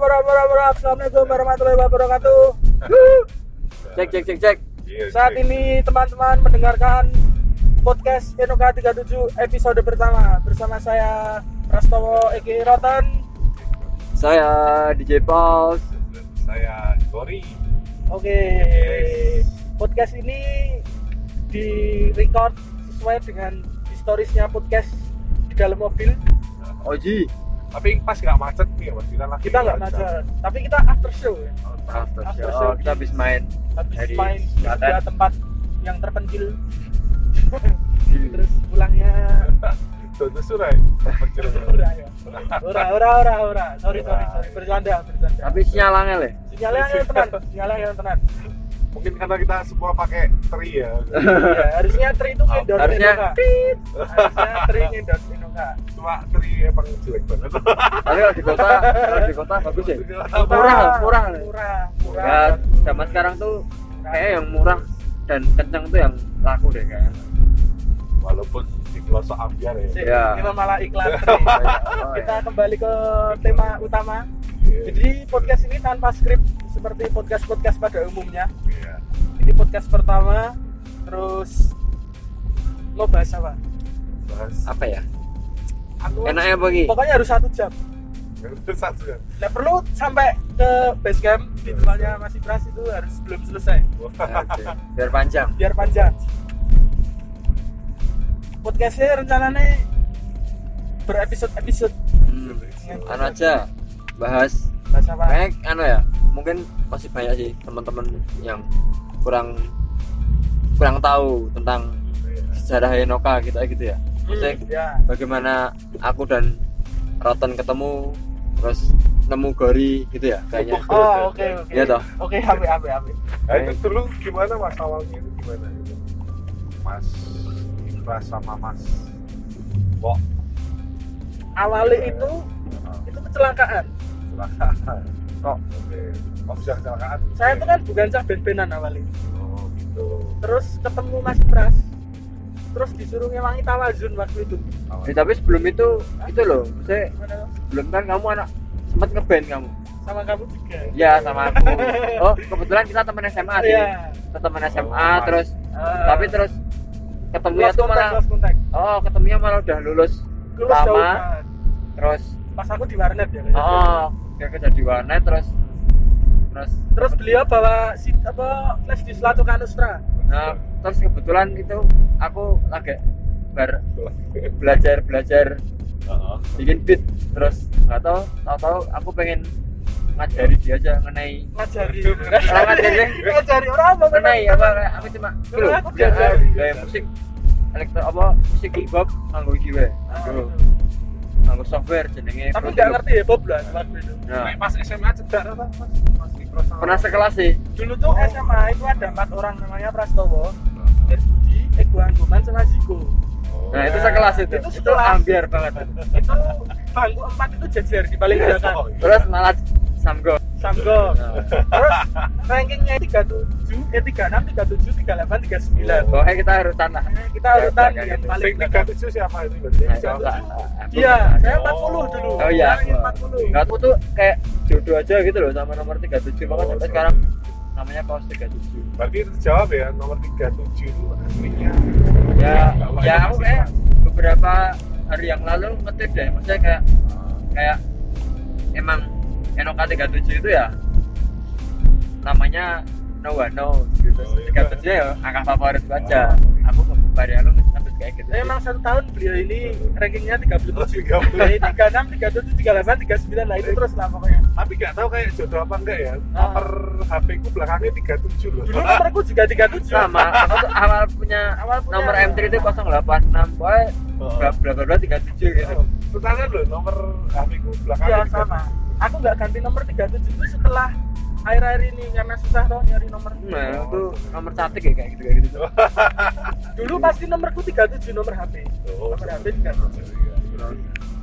Assalamualaikum warahmatullahi wabarakatuh. Cek cek cek cek. Iya, Saat ini teman-teman mendengarkan podcast Enoka 37 episode pertama Bersama saya Prastowo Eki Rotan Saya DJ Paus. saya Gori Oke Podcast ini di record sesuai dengan historisnya podcast di dalam mobil Oji. Tapi pas nggak macet nih mas kita lagi Kita nggak macet. Tapi kita after show ya. After After show. show. Oh, kita habis main Habis Dari main di sebuah tempat yang terpencil. Terus pulangnya. Tuh surai. Kecil. ora ya. Ora ora ora ora sorry sorry sorry. Bercanda bercanda. Tapi sinyalnya le. sinyalnya yang tenan sinyalnya yang tenan mungkin karena kita semua pakai tri ya. Ya, harusnya tri itu endorse Harusnya harusnya tri endorse Inoka cuma tri emang jelek banget. Tapi kalau di kota, kalau di kota bagus ya. Murah, murah. murah. Murah. Ya, zaman sekarang tuh kayak yang murah dan kenceng tuh yang laku deh kayaknya. Walaupun di pelosok ambiar ya Ya. kita malah iklan tri Oh, kita kembali ke tema utama Iya. jadi podcast ini tanpa skrip seperti podcast podcast pada umumnya Iya. ini podcast pertama terus mau bahas apa Bahas Apa ya? anu Enaknya bagi. pokoknya harus satu jam satu kan Nggak perlu sampai ke base camp di tempatnya masih Pras itu harus belum selesai Oke, Biar panjang. biar panjang podcastnya rencananya berepisode-episode. Hmm. Anu aja bahas. Bahas apa? Kayak anu ya mungkin masih banyak sih teman-teman yang kurang kurang tahu tentang sejarah Enoka gitu gitu ya. Maksudnya Hmm, ya. bagaimana aku dan Rotten ketemu terus nemu Gori gitu ya kayaknya. Oh oke oke. Iya toh? oke abe abe abe Nah, itu dulu gimana mas? Awalnya itu gimana? Gitu mas Ibra sama mas Wok awalnya itu itu kecelakaan. Kecelakaan. Kok? Oke. Kok bisa kecelakaan? Saya tuh kan bukan cah ben-benan awalnya. Oh gitu. Terus ketemu Mas Pras. Terus disuruh ngewangi tawazun waktu itu. Eh, tapi sebelum itu itu loh saya Mana? belum kan kamu anak sempat ngeband kamu? Sama kamu juga? Ya sama aku. Oh kebetulan kita teman SMA sih. Iya. kita teman SMA Oh, terus Eh, tapi terus ketemunya tuh malah lost contact. oh ketemunya malah udah lulus Lulus lama jauhan. terus pas aku di warnet ya kayaknya. oh kayak kerja di warnet terus terus terus beliau bawa si apa flash di Selatu Kanustra nah, terus kebetulan itu aku lagi ber belajar belajar Heeh. bikin beat terus nggak tahu tahu tahu aku pengen ngajari dia aja mengenai ngajari. Orang ngajari. ngajari orang apa mengenai apa? Aku cuma Dulu gaya musik. Elektro apa? Musik hip hop nganggo iki wae. Nganggo nganggo software jenenge tapi Pro nggak Tools. ngerti ya Bob lah waktu itu Nek pas SMA cedak apa mas? Pernah sekelas sih. Dulu tuh SMA itu ada empat orang namanya Prastowo Budi Ego Anggoman sama Ziko. Nah itu sekelas itu. Itu itu, ambiar banget. Itu bangku empat itu jajar di paling belakang. Oh, iya. terus malah samgo. Samgo. Nah. terus rankingnya 37 eh 36 37 38 39 pokoknya kita harus tanah. Kita urutan kayak yang paling Sing belakang 37 siapa itu? Nah, iya saya Oh. 40 dulu. Oh iya. 40 Enggak, aku tuh kayak jodoh aja gitu loh sama nomor 37 makanya Oh, sampai sorry. sekarang namanya kaos 37 Berarti itu terjawab ya nomor 37 itu aslinya. ya Bapaknya ya aku kayak beberapa hari yang lalu ngetweet deh. Maksudnya kayak kayak emang Enoka 37 itu ya namanya no one knows gitu Oh, iya. 37 ya angka favorit gua aja Oh. aku pada lu ngetweet kayak gitu emang satu tahun beliau ini rankingnya 37 Oh, 30. Beliau ini 36, 37, 38, 39 lah itu terus lah pokoknya Tapi nggak tahu kayak jodoh apa enggak ya. Ah. Nomor HP ku belakangnya 37 loh. dulu nomorku juga 37 sama aku tuh awal punya Awal punya- nomor M3 itu 086 boy bla bla 37 gitu Oh, Pertanyaan loh nomor HP ku belakangnya iya sama aku nggak ganti nomor 37 itu setelah akhir-akhir ini karena susah toh nyari nomor nah itu nomor cantik ya kayak gitu kayak gitu dulu pasti nomorku 37 nomor HP Oh, nomor HP 37 iya.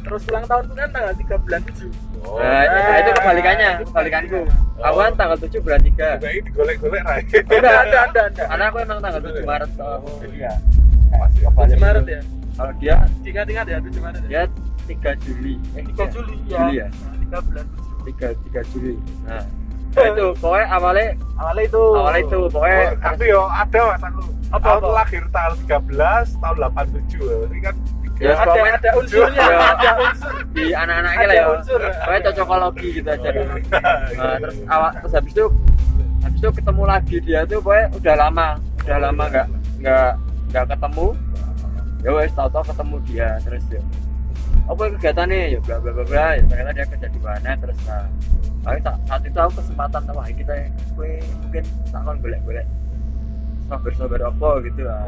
terus ulang tahunku kan tanggal 3 bulan 7 Oh, Nah, nah, itu kebalikannya, kebalikanku. Aku kan tanggal 7 bulan 3. Nah, ini digolek-golek Rai. ada ada ada ada Karena aku emang tanggal 7 Maret kalau aku jadi ya. Masih Kebalik. Oh, 7 Maret ya Kalau dia ingat-ingat ya 7 Maret ya dia 3 Juli. Eh, 3 Juli ya Juli ya. Nah, 3 bulan tiga tiga Juli nah, nah itu pokoknya awalnya awalnya itu. awalnya itu pokoknya Oh, tapi yo ada mas aku. Apa, tahun apa? lahir tanggal 13 tahun 87 ini kan Ya, ada ada unsurnya. Ya. ada unsur. Di anak-anaknya lah ya. Unsur. pokoknya cocokologi gitu aja. Dulu Iya, Nah, terus awal terus habis itu habis itu ketemu lagi dia tuh pokoknya udah lama. Udah lama nggak nggak nggak ketemu. Ya wes tau ketemu dia terus ya. Apa kegiatannya? Ya bla bla bla bla. Ya ternyata dia kerja di mana terus nah Akhirnya saat, saat itu aku kesempatan wah kita kue mungkin takon golek golek software software apa gitu lah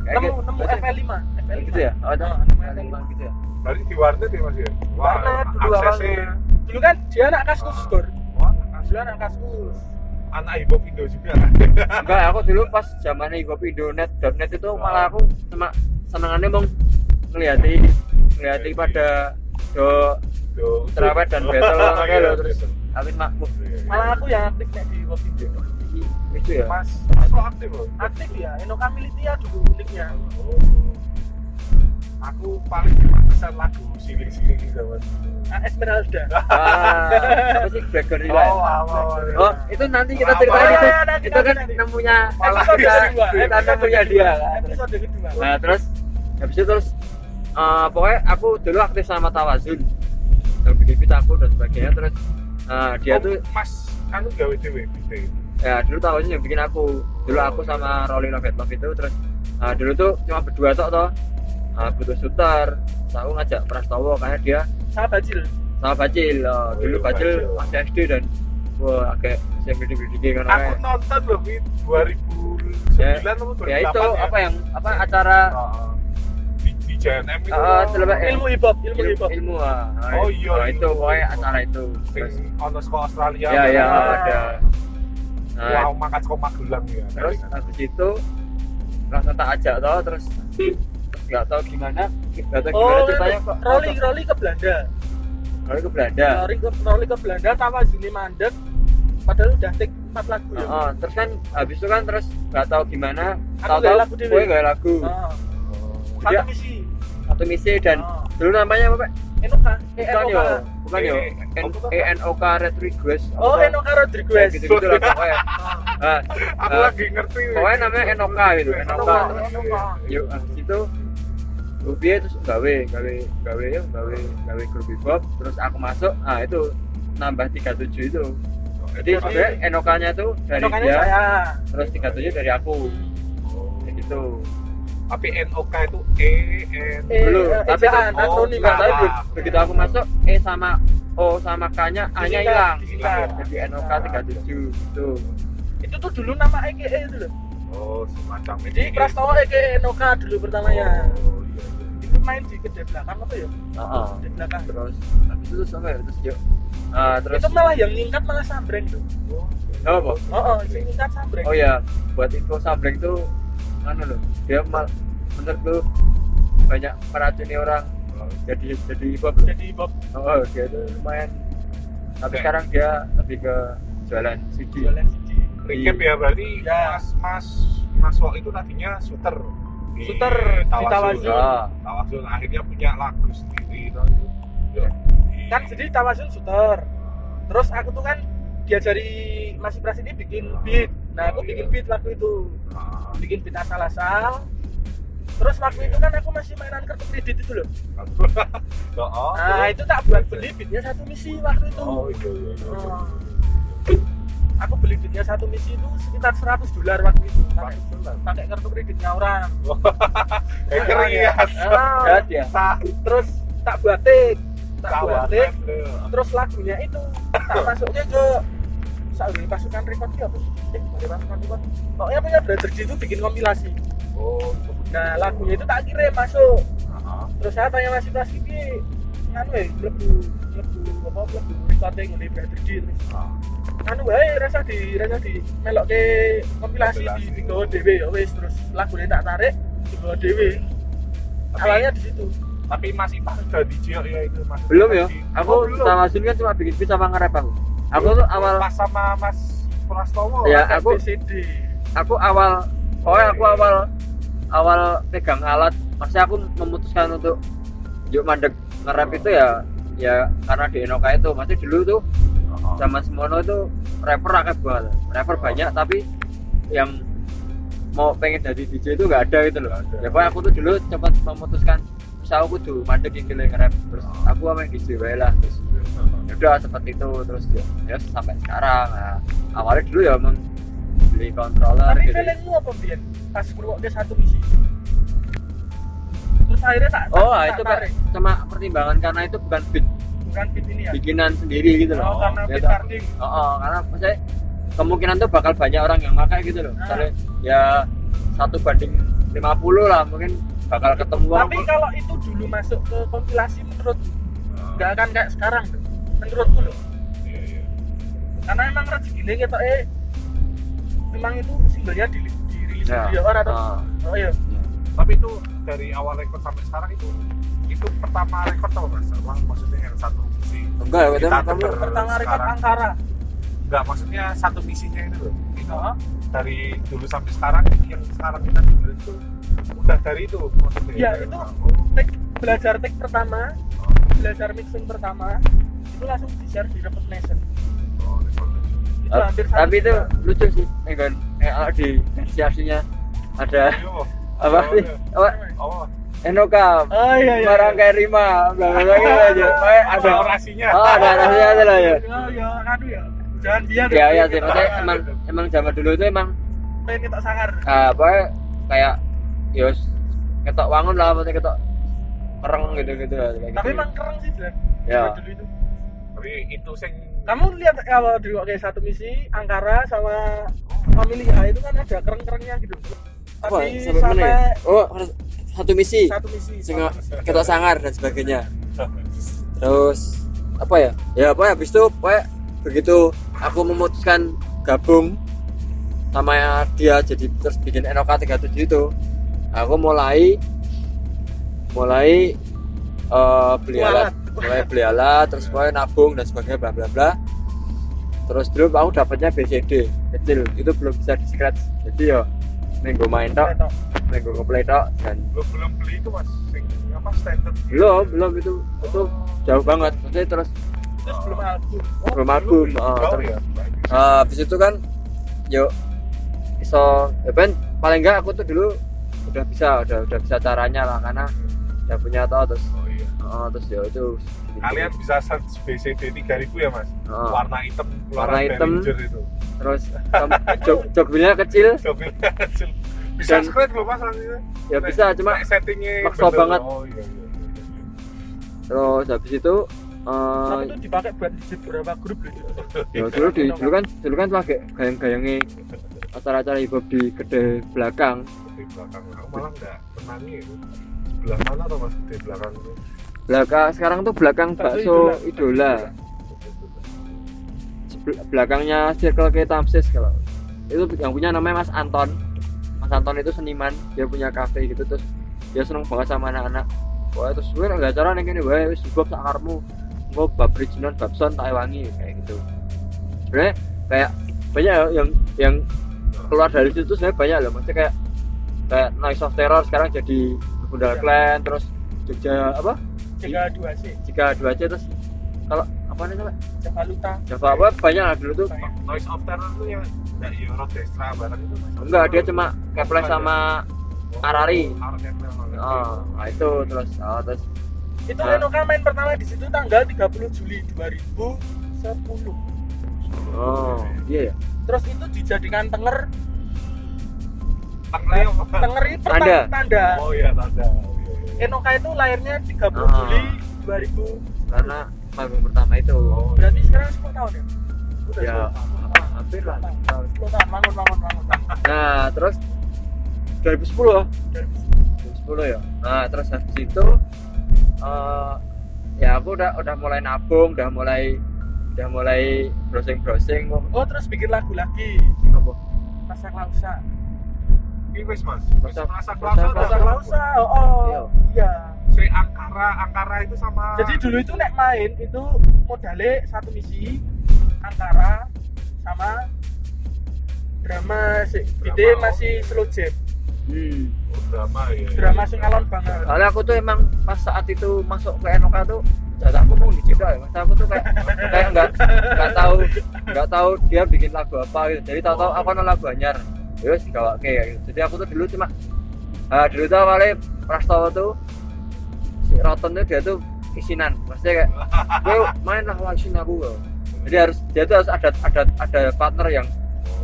kayak nemu gitu. nemu Terus- FL5 FL5 gitu ya oh, Nah, nemu nemu F5 gitu ya Berarti di warnet ya mas ya? Warnet dulu aksesnya awalnya. dulu kan dia anak kaskus gor Wah, dulu anak kaskus anak ibu Indo juga kan? enggak aku dulu pas zaman Gopi Indonet .net itu malah aku cuma senengannya mau ngeliati ngeliati pada do Tuh. Terawet dan battle Iya, kayak lo, iya, terus betul. Awin makmur malah aku yang aktif nek di waktu itu itu ya? Mas, mas lo aktif loh. aktif ya Enoka Militia dulu nicknya Oh. Aku paling pantesan lagu siling-siling gitu mas. Ah, Esmeralda. Ah. Apa sih background itu Oh, wow, wow, oh itu nanti kita ceritain itu. Nanti, itu kan nanti, nemunya Malah kita- kita nemunya dia. kan. episode kedua. Nah terus habis itu terus eh, pokoknya aku dulu aktif sama Tawazun. Yang bikin aku dan sebagainya. Terus eh, dia Oh, tuh Mas, anu gawe dewe gitu. ya? Dulu Tawazun yang bikin aku. Dulu aku sama Rolling Love Love itu terus eh, dulu tuh cuma berdua tok toh. Eh, butuh Terus aku ngajak Prastowo karena dia sama Bajil sama Bacil oh, Oh, dulu iya, Bacil Bacil. masih SD dan wah agak saya gede-gede kan. Aku nonton loh di 2009 Ya, atau 2008 ya itu apa yang apa acara di, di JNM itu. Ah, coba, eh, ilmu hip hop ilmu ilmu, ilmu ah. Oh, iya, Oh, iya. itu pokoknya acara itu. Terus ono sekolah Australia. ya ya Ah. ada. Nah, Wow, makan sekolah Magelang ya. terus habis itu langsung tak ajak toh terus nggak tahu gimana nggak tahu gimana oh ceritanya kok. Rolly Rolly ke Belanda. Rolly ke Belanda? Rolly ke Rolly ke Belanda tawa Juni mandek padahal udah take 4 lagu ya. Oh, terus kan habis itu kan terus nggak tahu gimana tahu tahu gue gak lagu. Ah, Dia- satu misi dan Ah. dulu namanya apa Pak? Enoka. Bukan yo Enoka. bukan yo. Eh, tuh? E N O K Red Request oh Enoka Rodriguez. Gitu gitu lah pokoknya. Ah, Aku ah, lagi ngerti. pokoknya namanya Enoka gitu Enoka, yuk itu Rupiah terus gawe gawe gawe ya gawe gawe grup hip terus aku masuk ah itu nambah 37 itu. Jadi sebenarnya Enokanya tuh dari dia saya. terus 37 dari aku. Kayak gitu Tapi NOK itu E N. Eh, dulu eh, tapi kan akronim, ah. be- begitu aku masuk E sama O sama K nya A nya hilang. jadi NOK 37 gitu. Itu tuh dulu nama EKE itu loh. Oh, semacam jadi Prastowo EKE Enoka dulu pertamanya. Oh, iya, iya. itu main di kedai belakang apa ya? Heeh. di belakang. Terus habis itu terus apa ya? Terus yuk Ah, terus itu malah yang nyingkat malah sambreng tuh. Oh, oh, apa? oh oh yang nyingkat sambreng. Oh ya buat info sabreng tuh mana loh dia mal menurut lu banyak meracuni orang. Jadi jadi hip jadi Bob oh dia tuh lumayan. Tapi Oke. sekarang dia lebih ke jualan CD jualan CD Recap ya berarti Ya. Mas Mas Mas Wok itu tadinya shooter. Di Shooter di Tawazun. Tawazun. Ah, Tawazun akhirnya punya lagu sendiri tau. Ya. kan jadi Tawazun shooter. Terus aku tuh kan diajari masih pras ini bikin beat nah aku Oh, bikin iya. beat lagu itu. Ah, bikin beat asal-asal. Terus waktu itu kan aku masih mainan kartu kredit itu loh. Oh, nah itu tak buat beli beatnya satu misi waktu itu. Oh, iya, iya, iya. Oh. aku beli beatnya satu misi itu sekitar 100 dolar waktu itu. Pakai pakai kartu kreditnya orang. Eh, kerias. Ah, ya. Tak terus tak buatin. Tak eh. terus lagunya itu tak masuknya ke Saudi pasukan record sih apa sih? Eh, dari pasukan record. Pokoknya punya brother itu bikin kompilasi. Oh, Nah, lagunya itu tak kirim masuk. ah. Terus saya tanya masih pas ini nganu ya, lebu lebu apa lebu recording ini brother G terus. Ah. Anu wae rasa di rasa di melok ke kompilasi di Kompilasi. digawa dhewe ya wis terus lagunya tak tarik dhewe. Tapi- Awalnya di situ. Tapi masih pas udah di Jio ya itu Mas. belum ya Masih- aku Oh, belum. sama Sun kan cuma bikin beat sama nge-rap aku aku tuh awal pas sama Mas Prastowo. Ya, aku- BCD. aku awal pokoknya aku awal awal pegang alat maksudnya aku memutuskan untuk yuk mandek nge-rap itu ya ya karena di Enoka itu masih dulu tuh Oh. zaman semono itu rapper akeh banget rapper Oh. banyak tapi yang mau pengen jadi DJ itu nggak ada gitu loh ya pokoknya aku tuh dulu cepat memutuskan usaha aku tuh mandek yang gila nge-rap terus Oh. aku main DJ wae lah terus ya udah seperti itu terus ya, ya sampai sekarang nah, awalnya dulu ya emang beli controller tapi gitu feelingmu apa Bian pas ngerungokne satu misi terus akhirnya tak oh tak, itu tak tarik. cuma pertimbangan karena itu bukan beat bukan beat ini ya bikinan sendiri gitu oh, loh karena Ya beat toh. carding Oh, oh, karena maksudnya kemungkinan tuh bakal banyak orang yang pakai gitu loh. Ah. Misalnya ya satu banding 50 lah mungkin bakal ketemu tapi kalau itu dulu masuk ke kompilasi menurut nggak akan kayak sekarang menurutku loh Iya, iya. karena emang rezekinya kita eh memang itu singlenya di dirilis Ya. dia orang atau Ah. oh iya Tapi itu dari awal rekod sampai sekarang itu itu pertama rekod tau mas? Maksudnya yang satu misi Enggak, ya, Kita kamu denger. pertama rekod sekarang. Angkara Enggak maksudnya satu misinya itu loh. Itu Oh. dari dulu sampai sekarang yang sekarang kita dengerin itu udah dari itu maksudnya. Iya, itu Oh, take belajar take pertama oh, belajar mixing pertama itu langsung di share di Record Nation. Oh, itu Ah, hampir tapi itu juta. lucu sih Enggan eh, di versi aslinya ada Yo, apa oh, sih? iya. apa? Oh, Enoka. Oh iya iya barang kayak Rima. Bla bla bla gitu aja. Ada orasinya. oh ada rasanya ada lah ya. Oh iya aduh ya. Jangan dia ya. ya sih. Maksudnya emang emang zaman dulu itu emang pengen kita sangar apa kayak yos ketok wangun lah maksudnya ketok kereng gitu gitu. Lah kayak tapi gitu. emang keren sih Blan Ya. Dulu itu. Tapi itu sing kamu lihat kalau di kayak satu misi Angkara sama Familia itu kan ada kereng-kerengnya gitu. Apa? Tapi sampai mana ya? oh satu misi? Satu misi. Sing ketok sangar dan sebagainya. Terus apa ya? Ya apa ya? Habis itu pokoknya begitu aku memutuskan gabung sama dia jadi terus bikin Enoka 37 itu aku mulai mulai eh, beli alat. Mulai beli alat terus pokoknya nabung dan sebagainya bla bla bla. Terus dulu aku dapatnya BCD kecil. Itu belum bisa di scratch. Jadi ya minggu main tok minggu ngeplay tok dan belum belum beli itu mas? Apa standar belum belum itu. Itu jauh banget. Maksudnya terus terus belum album. Oh, belum. Album, oh, Oh, terus- ya. habis itu kan yuk iso ya paling enggak aku tuh dulu udah bisa udah udah bisa caranya lah karena udah punya tau terus Oh iya. oh, terus ya itu Kalian bisa search BCD 3000 ya mas? Oh. Warna hitam, Warna hitam. Itu. terus jok jok jokbilnya kecil Joknya kecil. Bisa Dan- scratch belum mas ya bisa cuma Nek settingnya maksa bener. banget. Oh iya iya. terus habis itu tapi eh itu dipakai buat di beberapa grup gitu ya dulu di dulu kan dulu kan pakai gayang-gayangnya acara-acara hip hop di gede belakang Di belakang. Aku malah nggak pernah nih itu. Sebelah mana tuh mas di belakang itu? belakang sekarang tuh belakang Bakso bakso idola, Sebel- belakangnya circle K Tamsis kalau. Itu yang punya namanya Mas Anton. Mas Anton itu seniman dia punya kafe gitu terus dia seneng banget sama anak-anak. Wah terus gue nggak cara nih gini wae wis bab sakarmu. Gue bab Rijinon Babson tak wangi kayak gitu. Sebenarnya kayak banyak ya yang yang keluar dari situ sebenarnya banyak loh. Maksudnya kayak kayak Noise of Terror sekarang jadi Gundal Iya. Clan terus Jogja apa? Jika dua c jika dua C terus kalau apa namanya Java Luta. Java apa? Banyak lah dulu tuh. Banyak. Noise of Terror itu yang nggak Euro Destra barang itu. Enggak dia cuma Kepler sama Oh, Arari. Arari. oh nah itu terus oh, terus. Itu Nah. Enoka main pertama di situ tanggal 30 Juli 2010 oh iya ya terus itu dijadikan tenger Tenger itu Tanda. tanda. Oh iya tanda. Oh, iya, iya. Enoka itu lahirnya 30 Ah. Juli 2000 karena panggung pertama itu Oh, berarti sekarang 10 tahun ya udah ya 10 tahun. apa, hampir lah 10 tahun 10 tahun bangun bangun bangun, bangun. nah terus 2010 2010 ya nah terus habis itu eh, ya aku udah udah mulai nabung udah mulai udah mulai browsing browsing oh terus bikin lagu lagi apa Masa Klausa Ini wis mas. Klausa oh, oh Iya. iya Si Angkara, Angkara itu sama. jadi dulu itu nek main itu modalnya satu misi Angkara sama drama sih Drama, ide oh. masih slow jam hmm. Oh, drama ya drama sing alon banget soalnya aku tuh emang pas saat itu masuk ke Enoka tuh jatah aku mau dicipta ya mas aku tuh kayak kayak nggak nggak tahu nggak tahu dia bikin lagu apa gitu jadi tahu-tahu aku nol lagu anyar wes gak kayak gitu jadi aku tuh dulu cuma ah dulu tuh awalnya Prastowo tuh si Roton tuh dia tuh isinan. Maksudnya kayak gue main lah wasin aku loh jadi harus dia tuh harus ada ada ada partner yang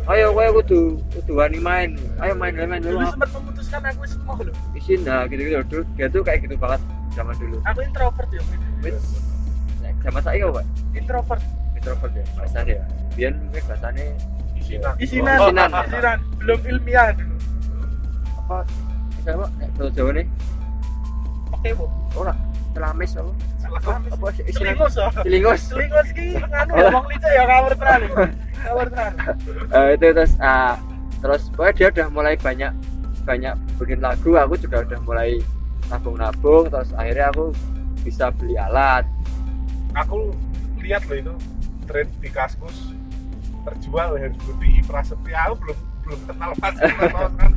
ayo gue kudu kudu wani main ayo main main main. Dulu sempat memutuskan aku mau. Loh isin nah gitu gitu dulu dia tuh kayak gitu banget zaman dulu. Aku introvert ya wis zaman saya kok pak? Introvert. Introvert ya bahasanya. Ya biar mungkin bahasanya isinan. Isinan Oh, Isinan. isinan belum ilmiah. Dulu apa? Misalnya pak? Nek bahasa Jawa nih oke bu. Ora celamis apa? Apa sih? Isinan? Selingos ya Selingos. selingos ki nganu ngomong licik ya kawur tenan. Kawur tenan. Eh, itu terus ah terus pokoknya dia udah mulai banyak banyak bikin lagu. Aku juga udah mulai nabung-nabung terus akhirnya aku bisa beli alat. Aku lihat loh itu trend di kaskus terjual Harry Budi Prasetya aku belum belum kenal mas kan.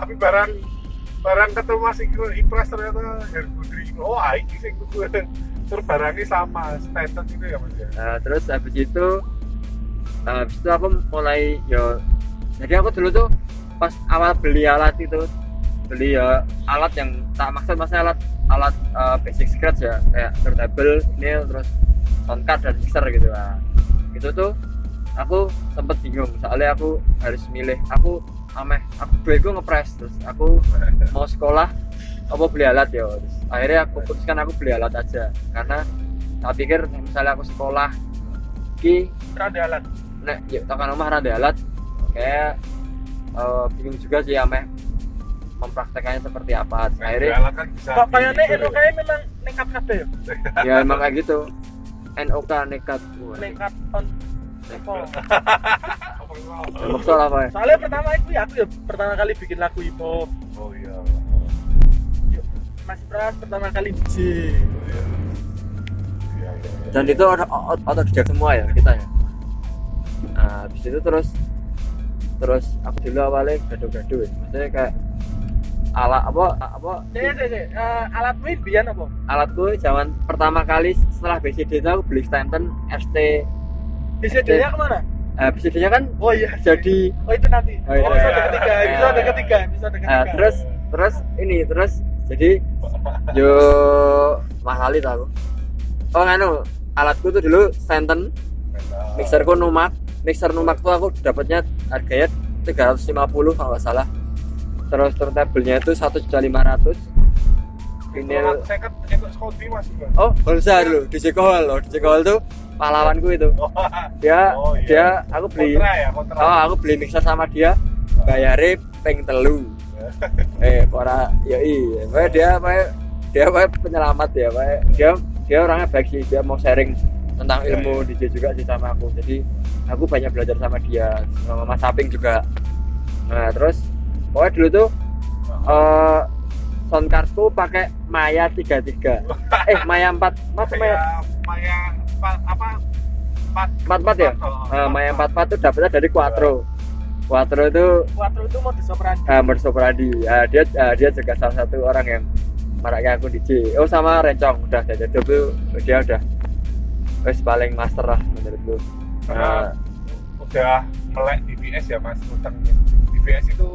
Tapi barang barang ketemu Mas Ipras ternyata Harry Budi. Oh ini sih gue terus barangnya sama standar itu ya mas ya? Nah, terus habis itu habis itu aku mulai ya jadi aku dulu tuh pas awal beli alat itu beli ya alat yang tak maksud maksudnya alat alat eh, basic scratch ya kayak turntable nail terus sound card dan mixer gitu lah itu tuh aku sempet bingung soalnya aku harus milih. Aku ameh aku gue ngepres terus aku mau sekolah apa beli alat ya terus akhirnya aku putuskan aku beli alat aja. Karena tak pikir misalnya aku sekolah ki rada alat. nek yuk tekan rumah ada alat kayak eh, bingung juga sih ameh mempraktekannya seperti apa. Terus akhirnya alat kan bisa kok kayaknya itu kayak memang nekat kabeh ya? Ya emang kayak gitu. NOK nekat. Nekat on apa maksud apa ya? Soalnya pertama itu ya aku ya pertama kali bikin lagu hip hop oh iya. Mas Pras pertama kali DJ iya iya iya dan itu otodidak semua ya kita ya? Nah habis itu terus terus aku dulu awalnya gaduh-gaduh ya. maksudnya kayak alat apa apa? Cek cek cek Eh, alat main bian apa? Alatku zaman pertama kali setelah BCD itu aku beli Stanton ST BCD nya ke mana? Eh, BCD nya kan? Oh iya. Jadi oh itu nanti. Oh, oh, iya. episode ketiga episode ketiga episode eh, ketiga. terus terus ini terus jadi yo mahal itu aku oh nganu alatku tuh dulu Stanton mixerku Numak. Mixer Numak tuh aku dapatnya harganya 350 kalau nggak salah. Terus turntable-nya itu satu juta lima ratus vinyl kan mas oh Holsa dulu di Hall loh di Hall tuh pahlawanku itu. Oh, dia Oh, iya. dia aku beli kontra ya kontra. Oh aku beli mixer sama dia bayare peng telu. Eh ora ya iya pokoknya dia pokoknya dia pokoknya penyelamat ya pokoknya dia dia orangnya baik sih dia mau sharing tentang ilmu DJ juga sih sama aku. Jadi aku banyak belajar sama dia sama Mas Saping juga. Nah terus pokoknya dulu tuh eh sound cardku pakai Maya 33 eh Maya 4 4 Maya Maya Maya apa- apa? Empat. 44 ya? Eh, Maya 44 tuh dapetnya dari Quattro. Quattro itu Quattro itu mau disoprani uh, Mersopradi ya, dia uh, dia juga salah satu orang yang maraknya aku DJ oh sama Rencong udah jadi itu dia udah wes paling master lah menurutku. Karena Uh, udah melek DVS ya mas utang DVS itu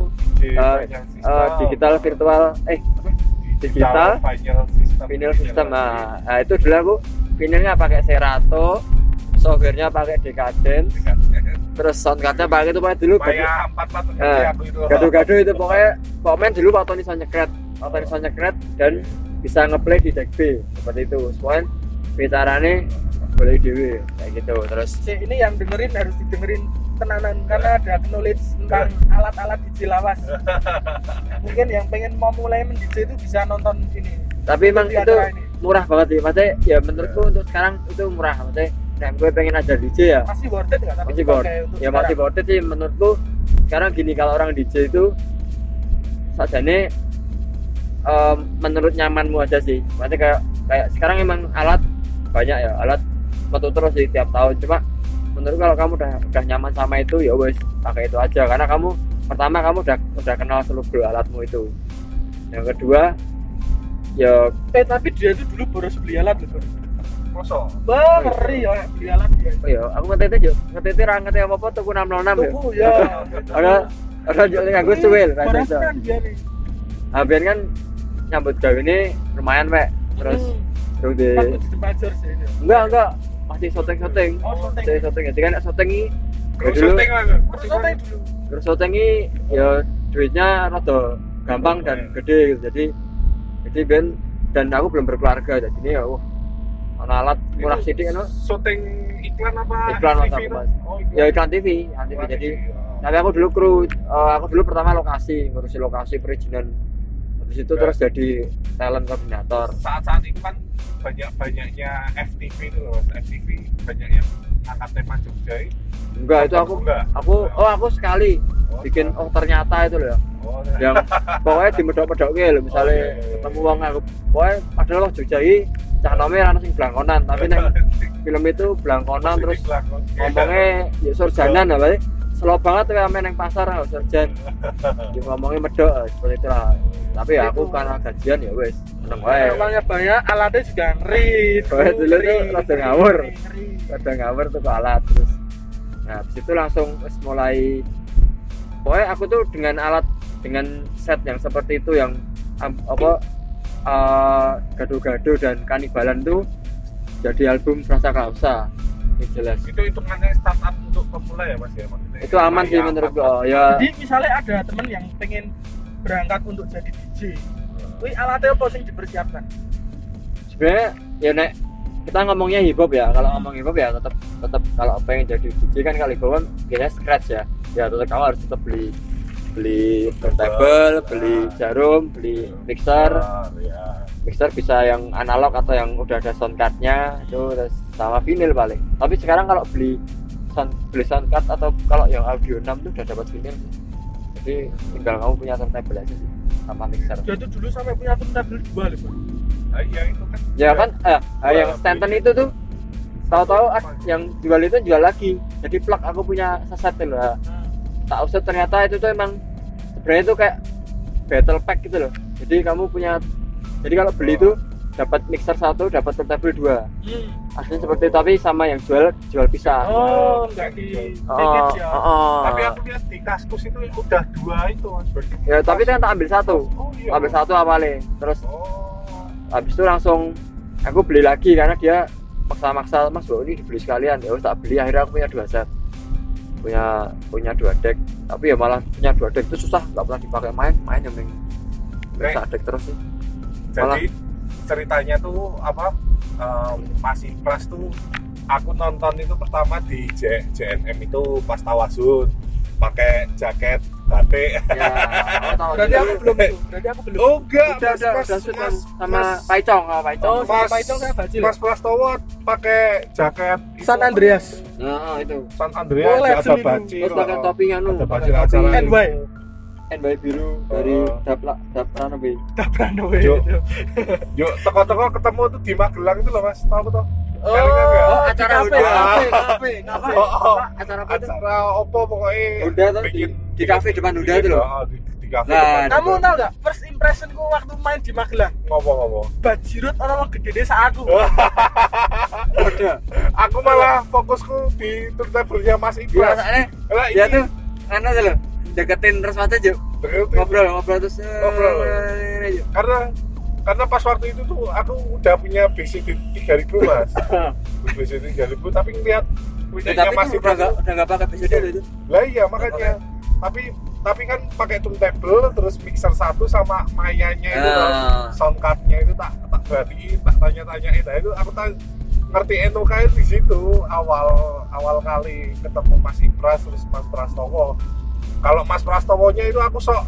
DJ uh, final uh, digital virtual eh Apa? digital final system. Vinyl system nah, nah, itu dulu aku vinylnya pakai Serato softwarenya pakai Decadence terus soundcardnya pakai itu pakai dulu Maya empat Eh, aku itu. pokoknya pokoknya dulu waktu ini bisa nyekret waktu ini bisa nyekret dan bisa ngeplay di deck B seperti itu. Soalnya bicaranya boleh dewe. Kayak gitu terus? Si, ini yang dengerin harus didengerin tenanan karena ada knowledge tentang alat-alat DJ lawas mungkin yang pengen mau mulai men-DJ itu bisa nonton ini. Tapi emang itu ini. murah banget sih. Maksudnya ya menurutku untuk sekarang itu murah. Maksudnya nah gue pengen ajar DJ ya. Masih worth it nggak? Tapi masih worth ya masih sekarang? worth it sih menurutku. Sekarang gini kalau orang DJ itu sajane em, menurut nyamanmu aja sih. Maksudnya kayak kayak sekarang emang alat banyak ya alat metu terus sih tiap tahun. Cuma menurut kalau kamu udah udah nyaman sama itu ya wes pakai itu aja. Karena kamu pertama kamu udah udah kenal seluruh alatmu itu. Yang kedua ya eh tapi dia itu dulu boros beli alat. Mosok. Wah, ngeri ya beli alat dia. oh ya aku ngetete yo ngetete ra ngerti apa apa tuku 606 ya tuku ya. Ada ada juga yang gue suwil rasa iso kan nyambut gawe ini lumayan pak terus Hmm. terus di di enggak enggak masih syuting syuting oh masih syuting jadi kan syuting ini syuting lah. Terus syuting dulu. Terus syuting ini ya duitnya rada gampang dan gede gitu. Jadi jadi ben dan aku belum berkeluarga. Jadi ini ya wah ana alat murah sidik kan Syuting iklan apa? Iklan itu? Mas. Oh, ya iklan TV iklan TV Iklan jadi oh. tapi aku dulu kru eh, aku dulu pertama lokasi ngurusi lokasi perizinan habis itu terus jadi talent koordinator saat-saat itu kan banyak banyaknya FTV itu loh. FTV banyak yang angkat tema Jogja enggak itu aku enggak? aku oh aku sekali Oh, bikin oh ternyata itu loh. Oh, yang pokoknya di medok-medok loh misalnya Oh, iya, iya. ketemu uang aku pokoknya padahal loh Jogja cah nomor anak sing blangkonan tapi neng film itu blangkonan terus ngomongnya ya surjanan apa sih slow banget tuh ame neng pasar nggak surjan ya, ngomongnya medok eh, seperti itu lah. Tapi ya aku karena gajian ya wes seneng wae. uangnya banyak alatnya juga ngeri. Pokoknya dulu tuh rada ngawur. ngeri, ngeri. ada ngawur tuh alat terus. Nah habis itu langsung wes mulai pokoknya aku tuh dengan alat dengan set yang seperti itu yang apa eh, gado-gado dan kanibalan tuh jadi album Rasa Kausa ini jelas. Itu hitungannya startup untuk pemula ya mas ya maksudnya? Itu aman sih menurut gua ya. Jadi misalnya ada temen yang pengen berangkat untuk jadi DJ Wih, alatnya apa sing dipersiapkan? sebenarnya ya nek kita ngomongnya hip hop ya. Kalau ngomong hip hop ya tetap tetap kalau pengen jadi DJ kan kali bawah biasanya scratch ya. Ya tetap kamu harus tetap beli beli turntable beli jarum beli mixer. Ah, ya. Mixer bisa yang analog atau yang udah ada sound cardnya itu sama vinyl paling. Tapi sekarang kalau beli sound beli sound card atau kalau yang audio 6 tuh udah dapat vinyl. Jadi tinggal kamu punya turntable aja sih sama mixer. Dia tuh dulu sampai punya turntable dua loh Bro. Ah, iya itu kan ya kan? eh, yang Stanton itu tuh tahu-tahu ad- yang jual itu jual lagi. Jadi plug aku punya seset loh. Nah, tak usah ternyata itu tuh emang sebenarnya itu kayak battle pack gitu loh. Jadi kamu punya jadi kalau beli itu dapat mixer satu dapat turntable dua. Hmm. aslinya seperti itu tapi sama yang jual jual pisah. Oh, enggak di Oh, ya. oh, oh. tapi aku lihat di kaskus itu udah dua itu mas. Berarti ya tapi itu kan tak ambil satu. Oh iya. Ambil satu awalnya. Terus oh. habis itu langsung aku beli lagi karena dia maksa-maksa mas bro ini dibeli sekalian. Ya tak beli. Akhirnya aku punya dua set. Punya punya dua deck. Tapi ya malah punya dua deck itu susah nggak pernah dipakai. Main main yang main deck terus sih jadi ceritanya tuh apa em, masih pras tuh aku nonton itu pertama di J- JNM itu pas tawasun pakai jaket batik ya aku Berarti aku belum itu. Berarti aku belum. oh enggak udah mas, udah mas, udah shoot mas, sama mas, Paicong sama Paicong Oh, sama mas, Paicong saya bajil. mas Prastowo pakai jaket itu, San Andreas. nah itu San Andreas Oh, ada bacil terus pakai oh. topi anu ada topi acara NY. NY biru dari Oh. dap dap Ranobe Tak berani Yuk. yuk teko-teko ketemu tuh di Magelang itu loh mas tahu tuh Oh? Oh, di acara kafe, kafe, kafe, kafe. Oh, oh. acara apa tuh acara opo pokoknya Udah tuh, di- di kafe depan Uda itu loh. Oh, di, di kafe Nah, depan Kamu tahu nggak first impressionku waktu main di Magelang? ngomong-ngomong Bajirut orang mau gede desa aku. udah aku malah fokusku di turntable-nya Mas Iya, soalnya lah dia ini tuh anu tuh loh deketin terus mata aja. Ngobrol ngobrol terus. Eh, Ngobrol. aja. karena karena pas waktu itu tuh aku udah punya di 3000 mas. Basic 3000 tapi ngeliat Ya, punyanya tapi Mas itu udah nggak udah nggak pakai BCD itu. Lah iya makanya. Tapi tapi kan pakai turntable terus mixer satu sama mayanya itu Ah. loh. sound cardnya itu tak tak perhatiin tak tanya tanyain nah itu aku tak ngerti NOK itu di situ. Awal awal kali ketemu Mas Ibras terus Mas Prastowo kalau Mas Prastowonya itu aku sok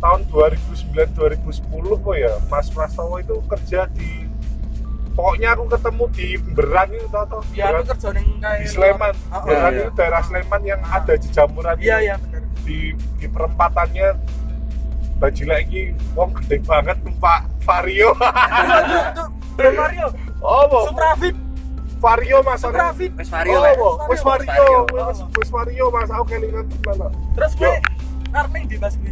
tahun 2009 2010 kok ya Mas Prastowo itu kerja di pokoknya aku ketemu di Beran itu tau tau. Ya aku kerja neng kayak di Sleman. Oh, oh, Beran iya. itu daerah Sleman yang ada jejamuran Iya iya benar. di di perempatannya baju lagi wong gede banget numpak Vario. Itu Bro Mario, oh mau Supravit. Vario mas Afid. Wes Vario Oh, wes Vario. Vario, wes Vario mas aku kelingan lah. Terus gue army di Mas Wi.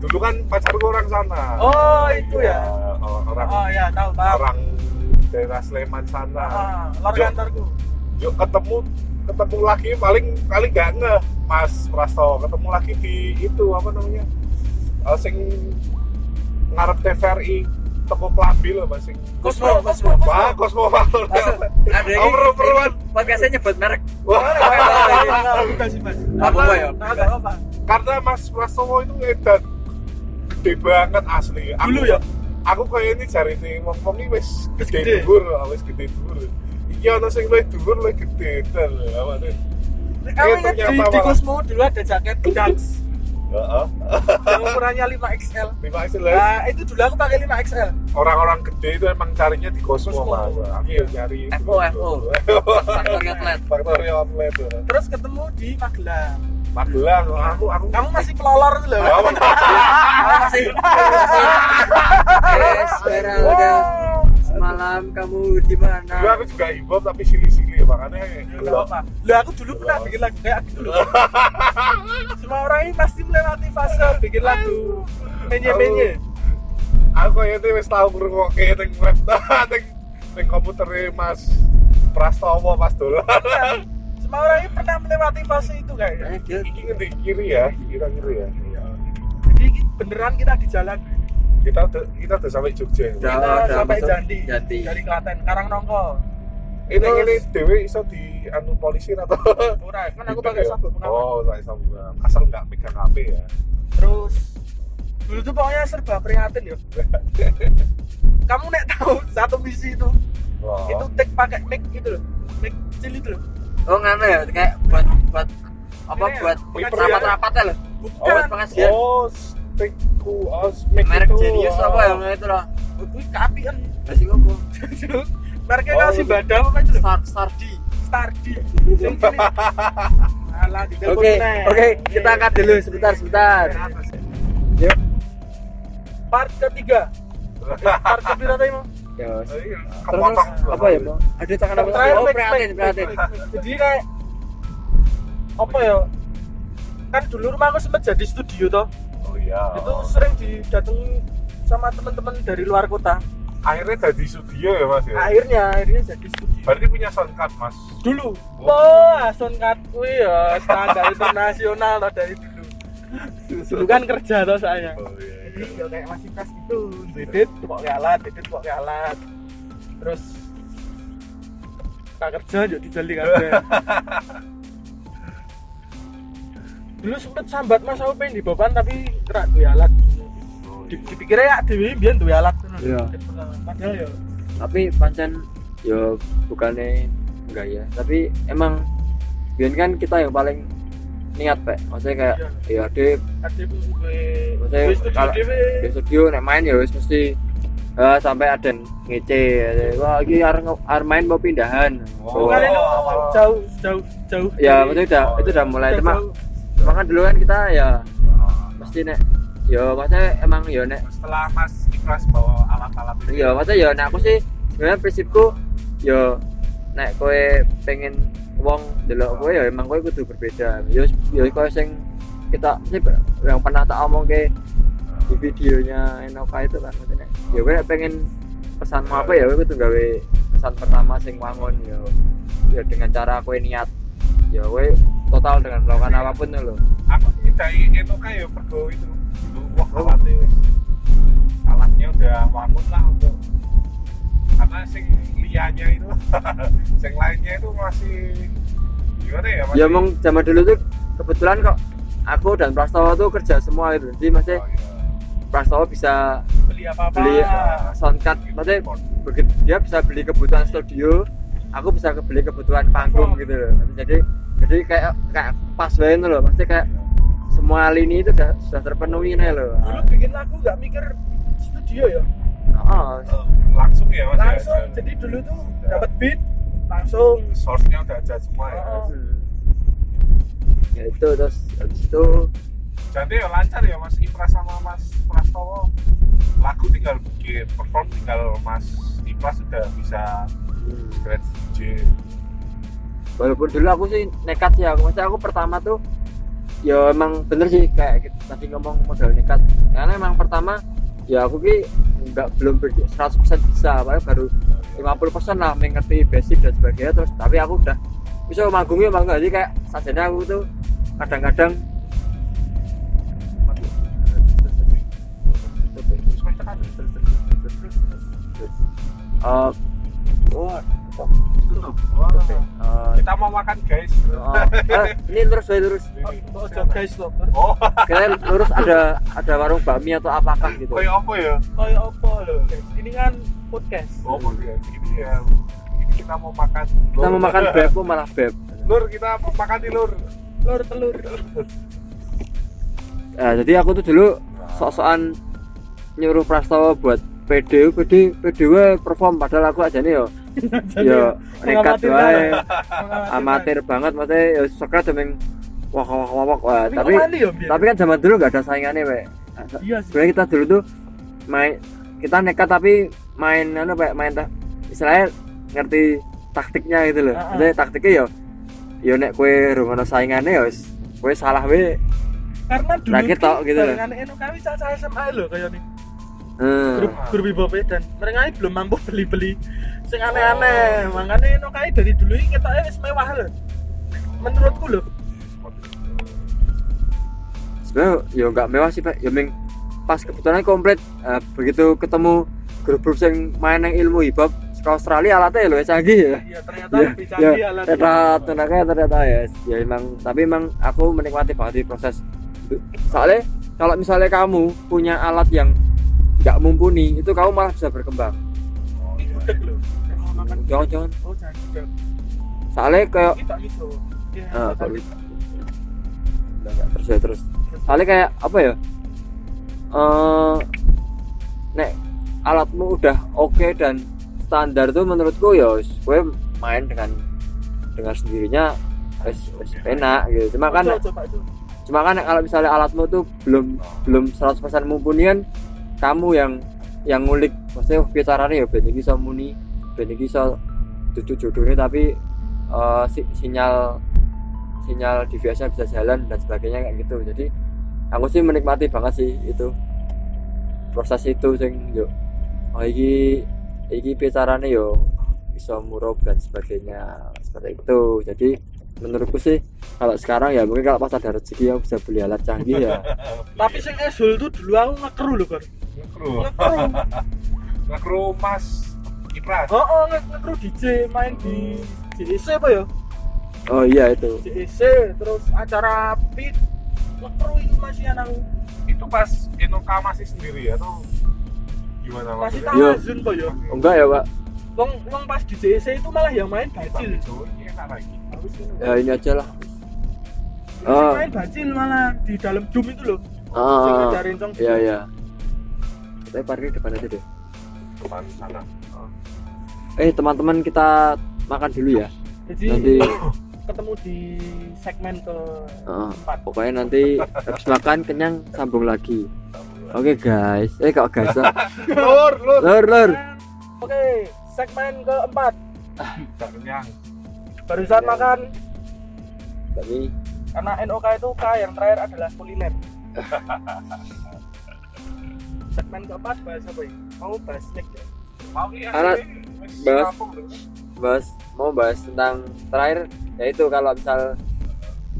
Dulu kan pacarku orang sana. Oh, itu ya. oh, orang Oh ya, tahu paham. orang daerah Sleman sana. Ah, lor Yo. kantorku. Yuk ketemu ketemu lagi paling paling gak nge Mas Prasto ketemu lagi di itu apa namanya Eh, sing ngarep TVRI toko Klambi loh mas sing Cosmo, Cosmo. Wah, Cosmo Faktor. Langsung ada Oh, perlu-perluan. Podcastnya nyebut merek. Wah, Enggak sih, Mas. Apa ya? Karena Mas Prastowo itu ngedan gede banget asli. Aku, Dulu ya? Aku kayak ini cari ini wis Wis gede dhuwur, ah, wis gede dhuwur. Iya ana sing luwih dhuwur luwih gede dan apa ingat di, di Cosmo dulu ada jaket Yang ukurannya 5XL. Lima istilah Nah, itu dulu aku pakai 5XL. orang-orang gede itu emang carinya di Cosmo, Cosmo. mas. Aku Iya. nyari itu. FO, FO. Faktori outlet. Faktori outlet. ya. Terus ketemu di Magelang. Magelang, aku aku Kamu masih pelolor itu loh. Apa? Masih. Masih. Yes, Esmeralda. Semalam kamu di Dulu mana? aku juga hip hop tapi sili-sili makanya gelap. apa. Lah aku dulu pernah bikin lagu kayak gitu loh. Semua orang ini pasti melewati fase bikin lagu menye-menye. Aku kayak itu wis tau ngrungokke ning web ning ning komputer Mas Prastowo pas dolan. Iya. Semua orang ini pernah melewati fase itu kayaknya. Iki ngendi kiri ya, kira kiri ya. Jadi ini beneran kita di jalan. Kita udah kita udah sampai Jogja. Kita udah sampai Jandi. Jati. Dari Klaten, Karangnongko. Ini Terus- ini dewe iso di anu polisi atau Ora, kan aku pakai sabuk pengaman. Oh, pakai sabuk. Asal nggak megang HP ya. Terus dulu tuh pokoknya serba prihatin ya. Kamu nek tahu satu misi itu Wah. itu take pakai mic gitu loh. Mic kecil itu loh. Oh nganu ya, kayak buat buat apa Ini ya, buat pengajian. rapat-rapatnya loh. Bukan. Buat pengajian. Oh, oh, mic Merek itu. Genius Oh. apa yang itu loh. Kuwi keapian. Masih apa? Mereknya Oh, kasih badan apa itu? Star Stardi. Stardi. Alah, di Oke, oke, kita angkat dulu sebentar, sebentar. Yuk. Part ketiga. Part ketiga tadi mau. Ya, Oh, iya, Terus apa ya, Bang? Ada tangan apa? Oh, prihatin, prihatin. Jadi kayak apa ya? Kan dulu rumahku sempat jadi studio toh. Oh iya. Itu sering didatangi sama teman-teman dari luar kota. akhirnya jadi studio ya mas ya. Akhirnya, akhirnya jadi studio. Berarti punya sound card mas. Dulu. Oh, Ason Card kuwi ya standar internasional toh dari dulu. Dulu kan kerja toh saya. Oh iya. Jadi ya kayak masih kas gitu. Dedit kok alat, dedit kok alat. Terus tak kerja jadi dijali kabeh. Dulu sempet sambat Mas aku pengen di Boban tapi kerak duwe alat. Oh, Di- iya. Dipikirnya ya dhewe biyen duwe alat. Iya. Padahal ya Tapi pancen yo bukannya enggak ya, tapi emang biar kan kita yang paling niat pak maksudnya kayak ya deh ada duwe Maksudnya kalau- di studio nek main ya wis mesti eh, sampai ada ngece wah ini arep arep main mau pindahan Oh. Bukan itu jauh jauh jauh. ya maksudnya udah Oh, itu udah mulai cuma cuma kan dulu kan kita ya. Mesti nek. Ya maksudnya emang ya nek. Setelah mas ikhlas bawa alat-alat ya? Maksudnya ya nek. Aku sih sebenarnya prinsipku ya nek kowe pengen wong delok kowe ya emang kowe kudu berbeda. Ya ya kowe sing kita sih yang pernah tak omong ke di videonya Enoka itu kan maksudnya ya kowe pengen pesanmu apa ya kowe kudu gawe pesan pertama sing wangun ya ya dengan cara kowe niat. Ya kowe total dengan melakukan apa pun lho Aku nyedai Enoka ya pergo itu. Wah alatnya. Alatnya udah wangun lah untuk karena sing lianya itu sing lainnya itu masih gimana ya masih ya emang zaman dulu tuh kebetulan kok aku dan Prastowo tuh kerja semua gitu jadi maksudnya Oh, iya. Prastowo bisa beli apa-apa. beli soundcard maksudnya begitu dia bisa beli kebutuhan studio aku bisa beli kebutuhan panggung gitu loh jadi jadi kayak kayak pas banget loh maksudnya kayak semua lini itu sudah, sudah terpenuhi nih loh Dulu bikin lagu nggak mikir studio ya. oh, Eh, langsung ya mas ya? Langsung jadi dulu tuh dapat beat langsung source-nya udah ada semua ya Oh. hmm. ya itu terus habis itu jadi ya lancar ya mas Ipras sama mas Prastowo lagu tinggal bikin perform tinggal mas Ipras sudah bisa hmm, scratch G DJ walaupun dulu aku sih nekat sih aku maksudnya aku pertama tuh ya emang bener sih kayak kita tadi ngomong modal nekat karena emang pertama ya aku ki nggak belum ber- 100% bisa paling baru 50% lah mengerti basic dan sebagainya terus tapi aku udah bisa manggungnya emang sih kayak sajanya aku tuh kadang-kadang Terus eh oh, eh, kita mau makan guys. Oh, eh, ini terus saya terus Oh, oh, guys loh. oh. Kalian lurus ada ada warung bakmi atau apakah gitu? Kayak apa ya? Kayak apa guys? Ini kan podcast. oh podcast. Ini ya ini kita mau makan. Kita mau makan beb kok malah beb. Lur kita mau makan di lur. Lur telur. Nah, jadi aku tuh dulu sok-sokan nyuruh Prastowo buat PD, PD, PD we perform. Padahal aku aja nih yo. Yo nekat wae, amatir banget maksudnya yo sekret demeng wah wah wah wah. Tapi, tapi kan zaman dulu nggak ada saingannya we. iya. Sebenarnya kita dulu tuh main kita nekat tapi main anu kayak main istilahnya ngerti taktiknya gitu loh. Ah, ah. Maksudnya taktiknya yo yo nek kue rungono saingannya yo kue salah we. Karena dulu ki tok gitu loh. Eno kami caca SMA lho kayak nih. Hmm. Grup grup Ibu dan mereka ini belum mampu beli-beli sing aneh-aneh. Makanya Eno kayak dari dulu ini kita wis mewah lho. Menurutku lho. sebenarnya ya nggak mewah sih pak ya ming pas kebetulan komplit eh, begitu ketemu grup-grup yang main yang ilmu hip hop ke Australia alatnya ya lebih canggih ya Iya ternyata ya lebih canggih alatnya. ternyata tenaganya ternyata ya ya emang tapi emang aku menikmati banget di proses soalnya kalau misalnya kamu punya alat yang nggak mumpuni. Itu kamu malah bisa berkembang. Lho. Mau makan. jangan jangan. Oh, soalnya kayak gitu. Iya, Ah, gitu. Nggak, terus ya terus. Soalnya kayak apa ya? Eh nek alatmu udah oke dan standar tuh menurutku ya gue main dengan dengan sendirinya wis wis enak gitu. Cuma kan cuma kan kalau misalnya alatmu tuh belum belum 100% mumpuni kan kamu yang yang ngulik. Maksudnya piye caranya ya ben iki muni ben iki iso duduk jodohnya tapi eh, si- sinyal sinyal device-nya bisa jalan dan sebagainya kayak gitu. Jadi aku sih menikmati banget sih itu proses itu sing yo. Oh iki iki piye yo bisa murob dan sebagainya seperti itu. Jadi menurutku sih kalau sekarang ya mungkin kalau pas ada rezeki yang bisa beli alat canggih ya Tapi sing Esul tuh dulu aku ngekru lho, Kor. ngekru Ngekru. mas Ipras Oh, oh nge- ngekru DJ main di JEC apa ya? oh iya itu JEC terus acara pit ngekru itu masih nang itu pas Enoka masih sendiri atau gimana masih? Iya. tawazun kok ya. enggak ya pak Wong wong pas di JEC itu malah yang main enak lagi ya ini aja lah. Oh. main bacil malah di dalam Doom itu loh. Ah ngajarin cong. iya iya. Kita parkir depan aja deh. Depan sana. Eh teman-teman kita makan dulu ya. Jadi nanti ketemu di segmen ke empat. pokoknya nanti habis makan kenyang sambung lagi. Oke guys. Eh kok guys lur lur. Lur lur. Oke, segmen keempat. kenyang Barusan makan tapi karena NOK itu K yang terakhir adalah kuliner. segmen keempat bahas apa ya? Mau bahas snack ya? mau iya Anak, ini wis bahas. bahas mau bahas tentang terakhir yaitu kalau misal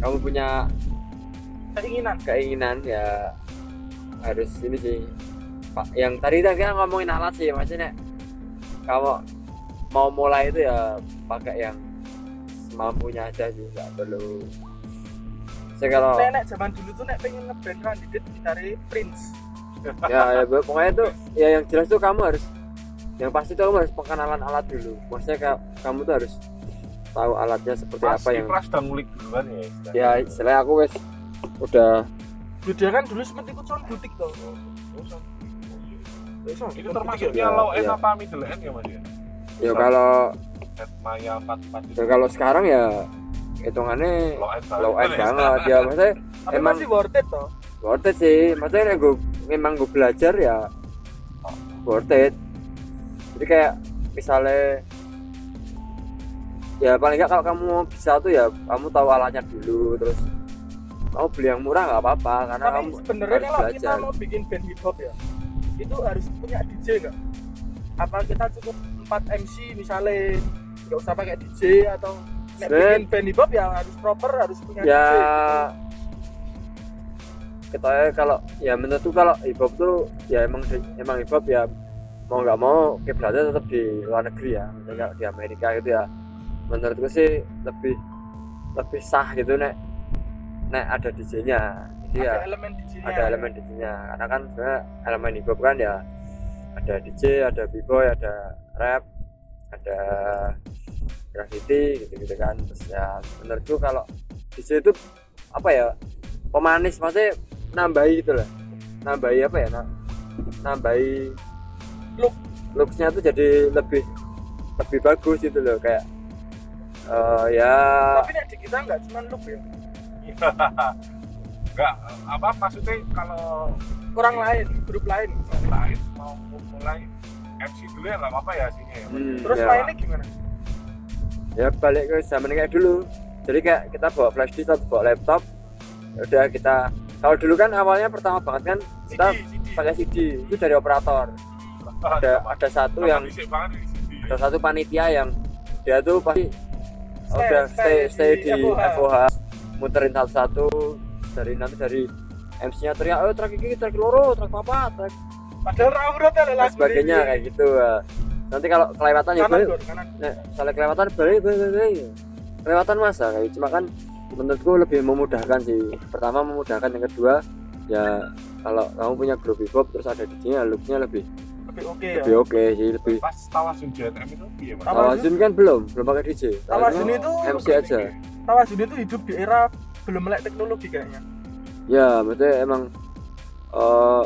kamu punya Keinginan. keinginan ya harus ini sih pak yang tadi kan kita ngomongin alat sih maksudnya kamu mau mulai itu ya pakai yang semampunya aja sih nggak perlu. Kalau Nenek zaman dulu tuh nek pengen ngeband candidate gitare Prince. ya, ya pokoknya itu ya yang jelas tuh kamu harus yang pasti tuh kamu harus pengenalan alat dulu. Maksudnya ka- kamu tuh harus tahu alatnya seperti Mas apa yang Ipras udah ngulik duluan ya ya istilahnya aku wes udah Dulu dia kan dulu sempat ikut sound butik tuh. itu termasuknya low end Iya. apa middle end ya mas ya? Ya kalau Maya 44 itu ya kalau sekarang ya hitungannya low end banget. ya. Maksudnya Tapi Emang- masih worth it toh. worth it sih. Maksudnya gue memang gue belajar ya worth it. Jadi kayak misalnya ya paling nggak kalau kamu bisa tuh ya kamu tahu alatnya dulu terus kamu beli yang murah nggak apa-apa karena tapi kamu sebenarnya harus kalau kita belajar. mau bikin band hip hop ya itu harus punya DJ nggak? Apa kita cukup 4 MC misalnya nggak usah pakai DJ atau bikin band hip hop ya harus proper harus punya ya. DJ kita kalau ya menurutku kalau hip hop tuh ya emang emang hip hop ya mau nggak mau kiblatnya tetap di luar negeri ya. Misalnya di Amerika gitu ya. Menurutku sih lebih lebih sah gitu nek nek ada DJ-nya jadi ya ada elemen DJ-nya ada elemen DJ-nya karena kan sebenarnya elemen hip hop kan ya ada DJ ada b-boy ada rap ada graffiti gitu-gitu kan. Terus ya menurutku kalau DJ itu apa ya pemanis maksudnya nambahi gitu lah nambahi apa ya na- nambahi Look. looksnya tuh jadi lebih lebih bagus gitu loh kayak eh, ya tapi di kita nggak cuma look ya? Enggak, apa maksudnya kalau orang lain grup lain. Lain mau mulai MC dulu ya nggak apa-apa ya sini ya. hmm, terus ya. mainnya gimana ya balik ke zaman kayak dulu jadi kayak kita bawa flash disk atau bawa laptop ya udah kita kalau dulu kan awalnya pertama banget kan kita CD, CD. pakai CD itu dari operator ada ada satu yang ada satu panitia yang dia tuh pasti Stay- udah stay stay stay di di FOH. FOH muterin satu-satu dari nanti dari MC-nya teriak, oh track ini, track loro, track apa, track padahal rawurot ya dan lagu sebagainya kayak gitu. ya. Nanti kalau kelewatan ya kanan Nek, salah kelewatan balik, balik, balik, balik. Kelewatan masa kayak cuma kan menurutku lebih memudahkan sih. Pertama memudahkan, yang kedua ya kalau kamu punya grup hip hop terus ada DJ-nya looknya lebih lebih oke ya lebih oke sih lebih Pas tawasun JTM itu mas. Tawazun? Tawazun kan belum belum pakai DJ Tawazun itu MC aja Tawazun itu hidup di era belum melek teknologi kayaknya ya maksudnya emang eh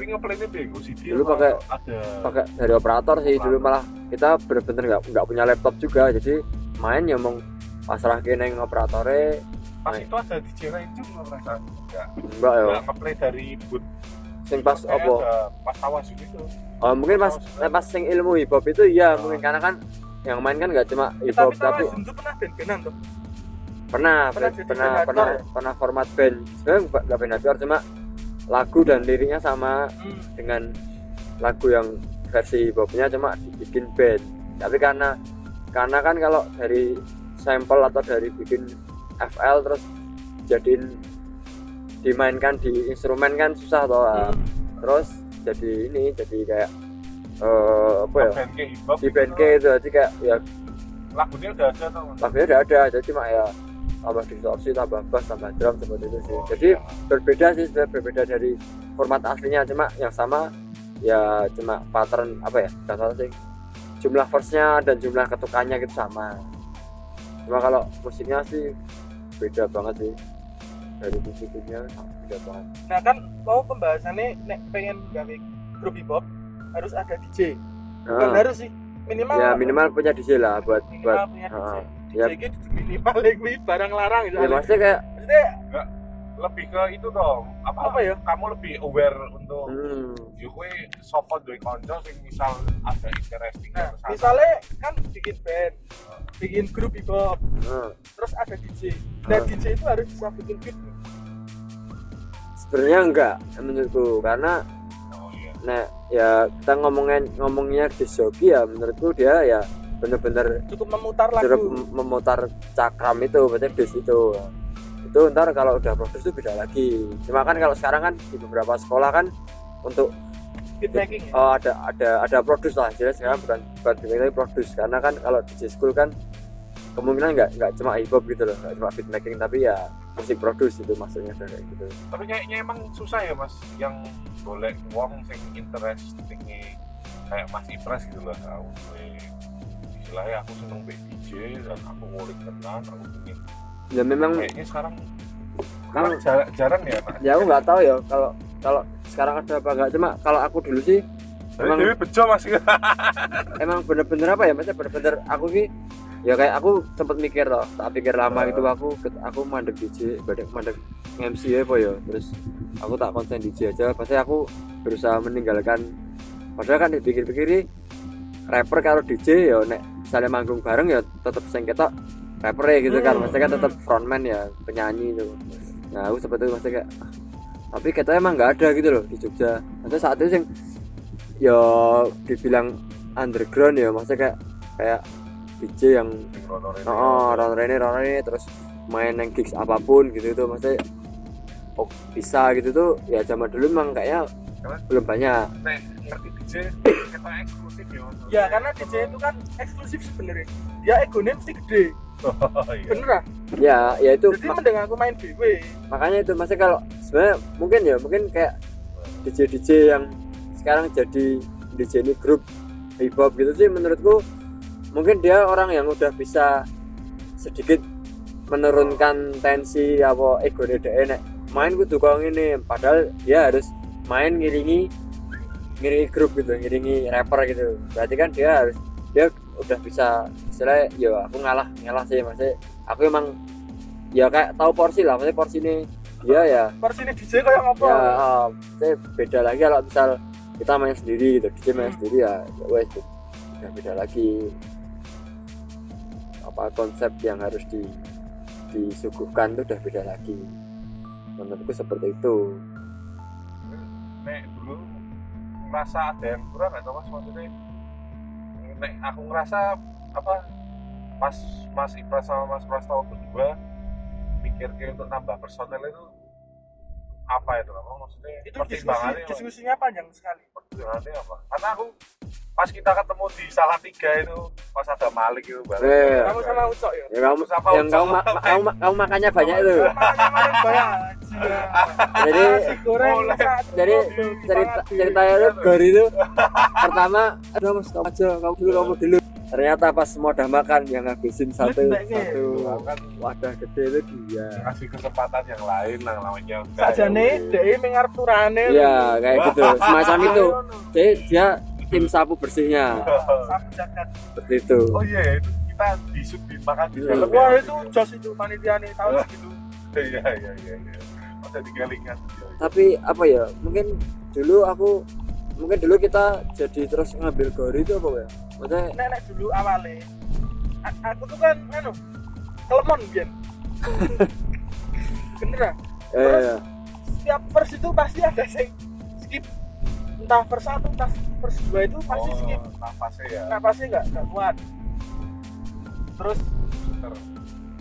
Tapi ngeplaynya bego sih dia. Dulu pakai- ada pakai dari operator sih dulu malah kita bener-bener nggak nggak punya laptop juga jadi main ya mau pasrah neng operatornya pas itu ada DJ lain juga perasaan enggak enggak ya ngeplay dari boot. Sing pas opo pas tawasun itu oh, mungkin pas pas sing ilmu hip hop itu iya mungkin karena kan yang main kan nggak cuma hip hop tapi tapi itu pernah band-bandan tuh pernah Pernah pernah pernah band pernah, format band. Sebenarnya nggak nggak band hardcore cuma lagu dan liriknya sama hmm. dengan lagu yang versi hip hopnya cuma dibikin band. Tapi karena karena kan kalau dari sampel atau dari bikin FL terus jadiin dimainkan di instrumen kan susah toh Hmm. terus jadi ini jadi kayak eh apa ya? Di band K itu jadi kayak ya lagunya udah ada tau lagunya udah ada jadi cuma ya tambah distorsi tambah bass tambah drum seperti itu sih. Jadi berbeda sih sebenarnya berbeda dari format aslinya. Cuma yang sama ya cuma pattern apa ya tahu sih. Jumlah verse-nya dan jumlah ketukannya gitu sama. Cuma kalau musiknya sih beda banget sih. Dari musiknya beda banget. Nah kan mau pembahasannya nek pengen gawe grup hip hop harus ada DJ bukan Nah, harus sih minimal ya minimal punya DJ lah buat buat punya DJ ah, ya. gitu minimal kuwi barang larang gitu ya maksudnya kayak maksudnya lebih ke itu dong apa, Apa ya? kamu lebih aware untuk hmm, yo kue sopo duwe konco sing misal ada interesting nah misalnya kan bikin band bikin grup hip hop nah. terus ada DJ nah Ah. DJ itu harus bisa bikin beat sebenarnya enggak menurutku karena oh iya Nah, ya kita ngomongin ngomongnya di joki ya menurutku dia ya bener-bener cukup memutar lagu. mem- memutar cakram itu berarti bass itu. Itu ntar kalau udah produksi itu beda lagi. Cuma kan kalau sekarang kan di beberapa sekolah kan untuk ya? oh, ada ada ada produce lah. Jadi sekarang bukan bukan tapi produce. Karena kan kalau di school kan kemungkinan nggak nggak cuma hip hop gitu loh nggak cuma beat making tapi ya musik produce itu maksudnya kayak gitu. Tapi kayaknya emang susah ya mas yang boleh sing interest tinggi kayak Mas Ipras gitu loh istilahnya aku seneng be DJ dan aku ngulik tenan aku pengen ya memang kayaknya sekarang Sekarang- jarang, jarang ya mas? Ya aku nggak tahu ya kalau kalau sekarang ada apa enggak cuma kalau aku dulu sih emang Dewi bejo mas. emang bener-bener apa ya maksudnya bener-bener aku sih ya kayak aku sempet mikir loh tak pikir lama gitu aku aku mandek DJ mandek mandek MC ya apa ya. Terus aku tak konsen DJ aja pasti aku berusaha meninggalkan padahal kan dipikir-pikir rapper kalau DJ ya nek misalnya manggung bareng ya tetap sing ketok rapper gitu kan. Hmm, maksudnya kan tetap frontman ya penyanyi itu. Nah aku seperti itu maksudnya kayak ah, tapi kita emang nggak ada gitu loh di Jogja. Maksudnya saat itu sing ya dibilang underground ya maksudnya kayak kayak DJ yang oh Ron Rene Ron Rene terus main yang gigs apa pun gitu tuh maksudnya oh, bisa gitu tuh. Ya zaman dulu emang kayaknya Karena- belum banyak. Nek ngerti DJ kita ya ya karena DJ itu kan eksklusif sebenarnya. Dia egonya mesti gede. Oh, iya. bener lah ya ya itu jadi mak- mending aku main BW makanya itu maksudnya kalau sebenarnya mungkin ya mungkin kayak DJ DJ yang sekarang jadi DJ ini grup hip hop gitu sih menurutku mungkin dia orang yang udah bisa sedikit menurunkan tensi apa ego dia nek main kudu kau ini padahal dia harus main ngiringi ngiringi grup gitu ngiringi rapper gitu. Berarti kan dia harus dia udah bisa istilahnya ya aku ngalah ngalah sih maksudnya aku emang ya kayak tahu porsi lah maksudnya porsi ini dia ya. Porsi ini DJ kayak apa? Ya maksudnya beda lagi kalau misal kita main sendiri gitu DJ main Hmm. sendiri ya ya wes tuh. udah beda lagi apa konsep yang harus di disuguhkan tuh udah beda lagi. Menurutku seperti itu. Nek dulu ngerasa ada yang kurang atau mas maksudnya nek aku ngerasa apa pas Mas Ipras sama Mas Prastowo berdua mikir kayak untuk nambah personel itu apa itu apa maksudnya itu diskusi diskusinya panjang sekali. Pertimbangannya apa? Karena aku pas kita ketemu di salah tiga itu pas ada Malik itu bareng Iya. kamu sama Ucok ya? Ya kamu Sama yang Ucok. kamu, ma- ma- kamu, ma- kamu makannya banyak itu. Kemarin banyak. Jadi goreng jadi cerita ceritanya itu Gori itu pertama aduh mas kamu aja kamu dulu kamu dulu. Ternyata pas mau udah makan yang ngabisin satu satu. wadah gede itu dia. Kasih kesempatan yang lain lah namanya ya wes. dhek mengarep turane Iya kayak gitu. Semacam itu. Jadi dia tim sapu bersihnya. Sapu jagat seperti itu. Oh iya ya, itu kita di makan di Iya. dalam. Wah ya. itu jos itu panitiane tahun segitu iya iya iya iya. Oh jadi galingan tapi apa ya mungkin dulu aku mungkin dulu kita jadi terus ngambil Gori itu apa ya maksudnya nenek dulu awalnya aku tuh kan anu telepon biar bener ah? eh, ya. setiap verse itu pasti ada sing skip entah verse satu entah verse dua itu pasti skip. oh, nafasnya ya. Napasnya nggak nggak kuat. Terus Suter.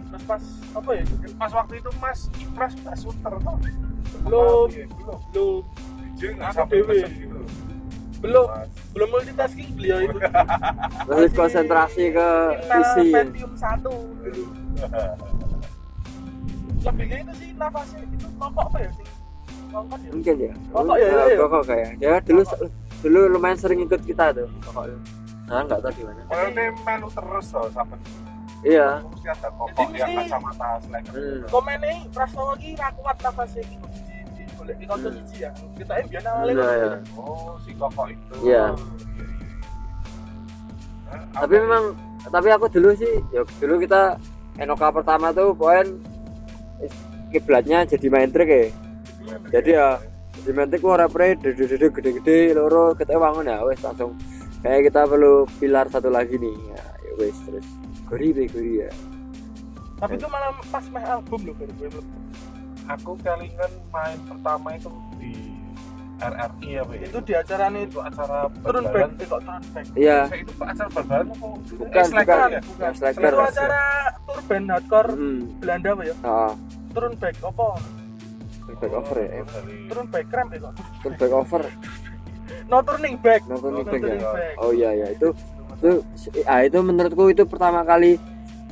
terus pas apa ya pas waktu itu mas Ipras udah suter tau Belum. Belum. Belum. Aku sampai dewe. pesen gitu. Belum. Mas. belum multitasking beliau itu. Masih konsentrasi ke isi Pentium satu. Dulu lebihnya itu sih nafasnya itu kelompok apa ya sih kelompok ya mungkin ya Pokok ya, ya. pokok kayak ya dulu dulu lumayan sering ikut kita tuh pokoknya nah nggak tahu di mana Pokoknya melu terus tau sampai iya mesti ada kokok Jadi yang kacamata slacker Hmm. komennya Prastowo lagi ra kuat nafasnya gitu di di boleh di konco Hmm. ya kita yang biar awalnya Nah, ngono. ya. oh si kokok itu Iya. Iya, iya, iya. Nah, tapi memang tapi aku dulu sih ya dulu kita Enoka pertama tuh poin kiblatnya jadi main trik ya jadi ya jadi main trik wah rapre gede-gede gede-gede loro kita wangun ya wes langsung. Kayak kita perlu pilar satu lagi nih ya, ya wes terus gori be gori ya. Tapi itu malah pas meh album loh gue aku kelingan main pertama itu di RRI ya itu di acara nih itu acara turun back eh, kok turun back. Iya. Saya itu acara bal-balan apa? Bukan, Eh, slacker bukan. ya? bukan Slacker. itu acara tour band hardcore hmm. Belanda apa ya? Ah. Turun back apa back over ya? Oh, turun back krem eh kok. Turn back over. No turning back. No back ya turning back oh iya ya itu itu ah itu menurutku itu pertama kali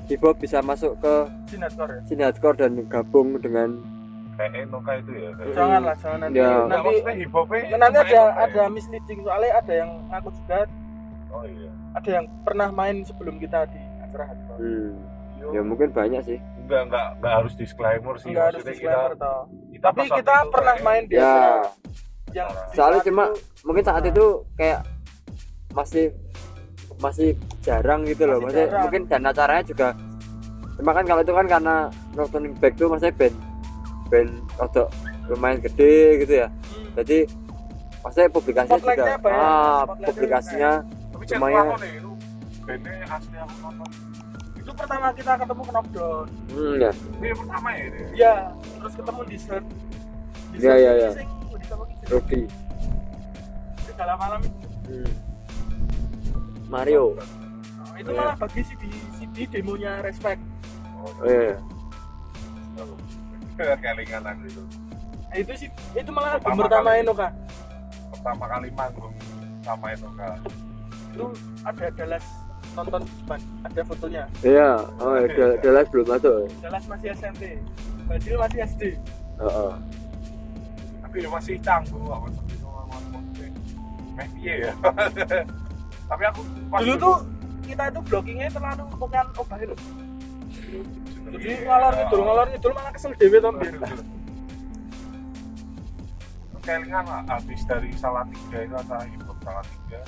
hip hop bisa masuk ke Sin hardcore ya? Sini hardcore dan gabung dengan kayak Enoka itu ya? Kayak- jangan lah jangan nanti Ya. Nanti maksudnya hip hopnya nanti ada Enoka ada ya? misleading soalnya ada yang ngaku juga. Oh iya. Ada yang pernah main sebelum kita di acara hardcore hmm, ya mungkin banyak sih. Enggak enggak enggak harus disclaimer sih nggak harus disclaimer kita, toh kita tapi kita itu pernah kayak- main di ya yang soalnya cuma itu mungkin saat nah. itu kayak masih masih jarang gitu loh Masih jarang. mungkin dan acaranya juga cuma kan kalau itu kan karena nonton back tuh maksudnya band band rodok lumayan gede gitu ya Hmm. jadi maksudnya publikasinya juga banyak, ah publikasinya lumayan. bandnya asli aku nonton itu pertama kita ketemu knockdown hmm ya. Ini yang pertama ya ini. Iya. Terus ketemu dessert Iya, iya, iya. sing di sama kita. Rudy Di dalam malam itu hmm. Mario. Nah, itu Iya. malah bagi CD CD demonya respect. Oh oh iya. Iya kelingan aku itu. Nah, itu sih itu malah Pertama pertama kali. Eno kak pertama kali manggung sama itu kan itu ada Dallas nonton ada fotonya? Iya oh iya Del- Dallas belum masuk. Dallas masih SMP Bajil masih SD oh, oh. tapi ya masih canggung aku piye ya? Tapi aku pas dulu tuh kita itu blockingnya terlalu bukan obah itu jadi ngalor ngidul ngalor ngidul malah kesel dewe tuh biar kelingan lah artis dari Salatiga itu atau hip hop Salatiga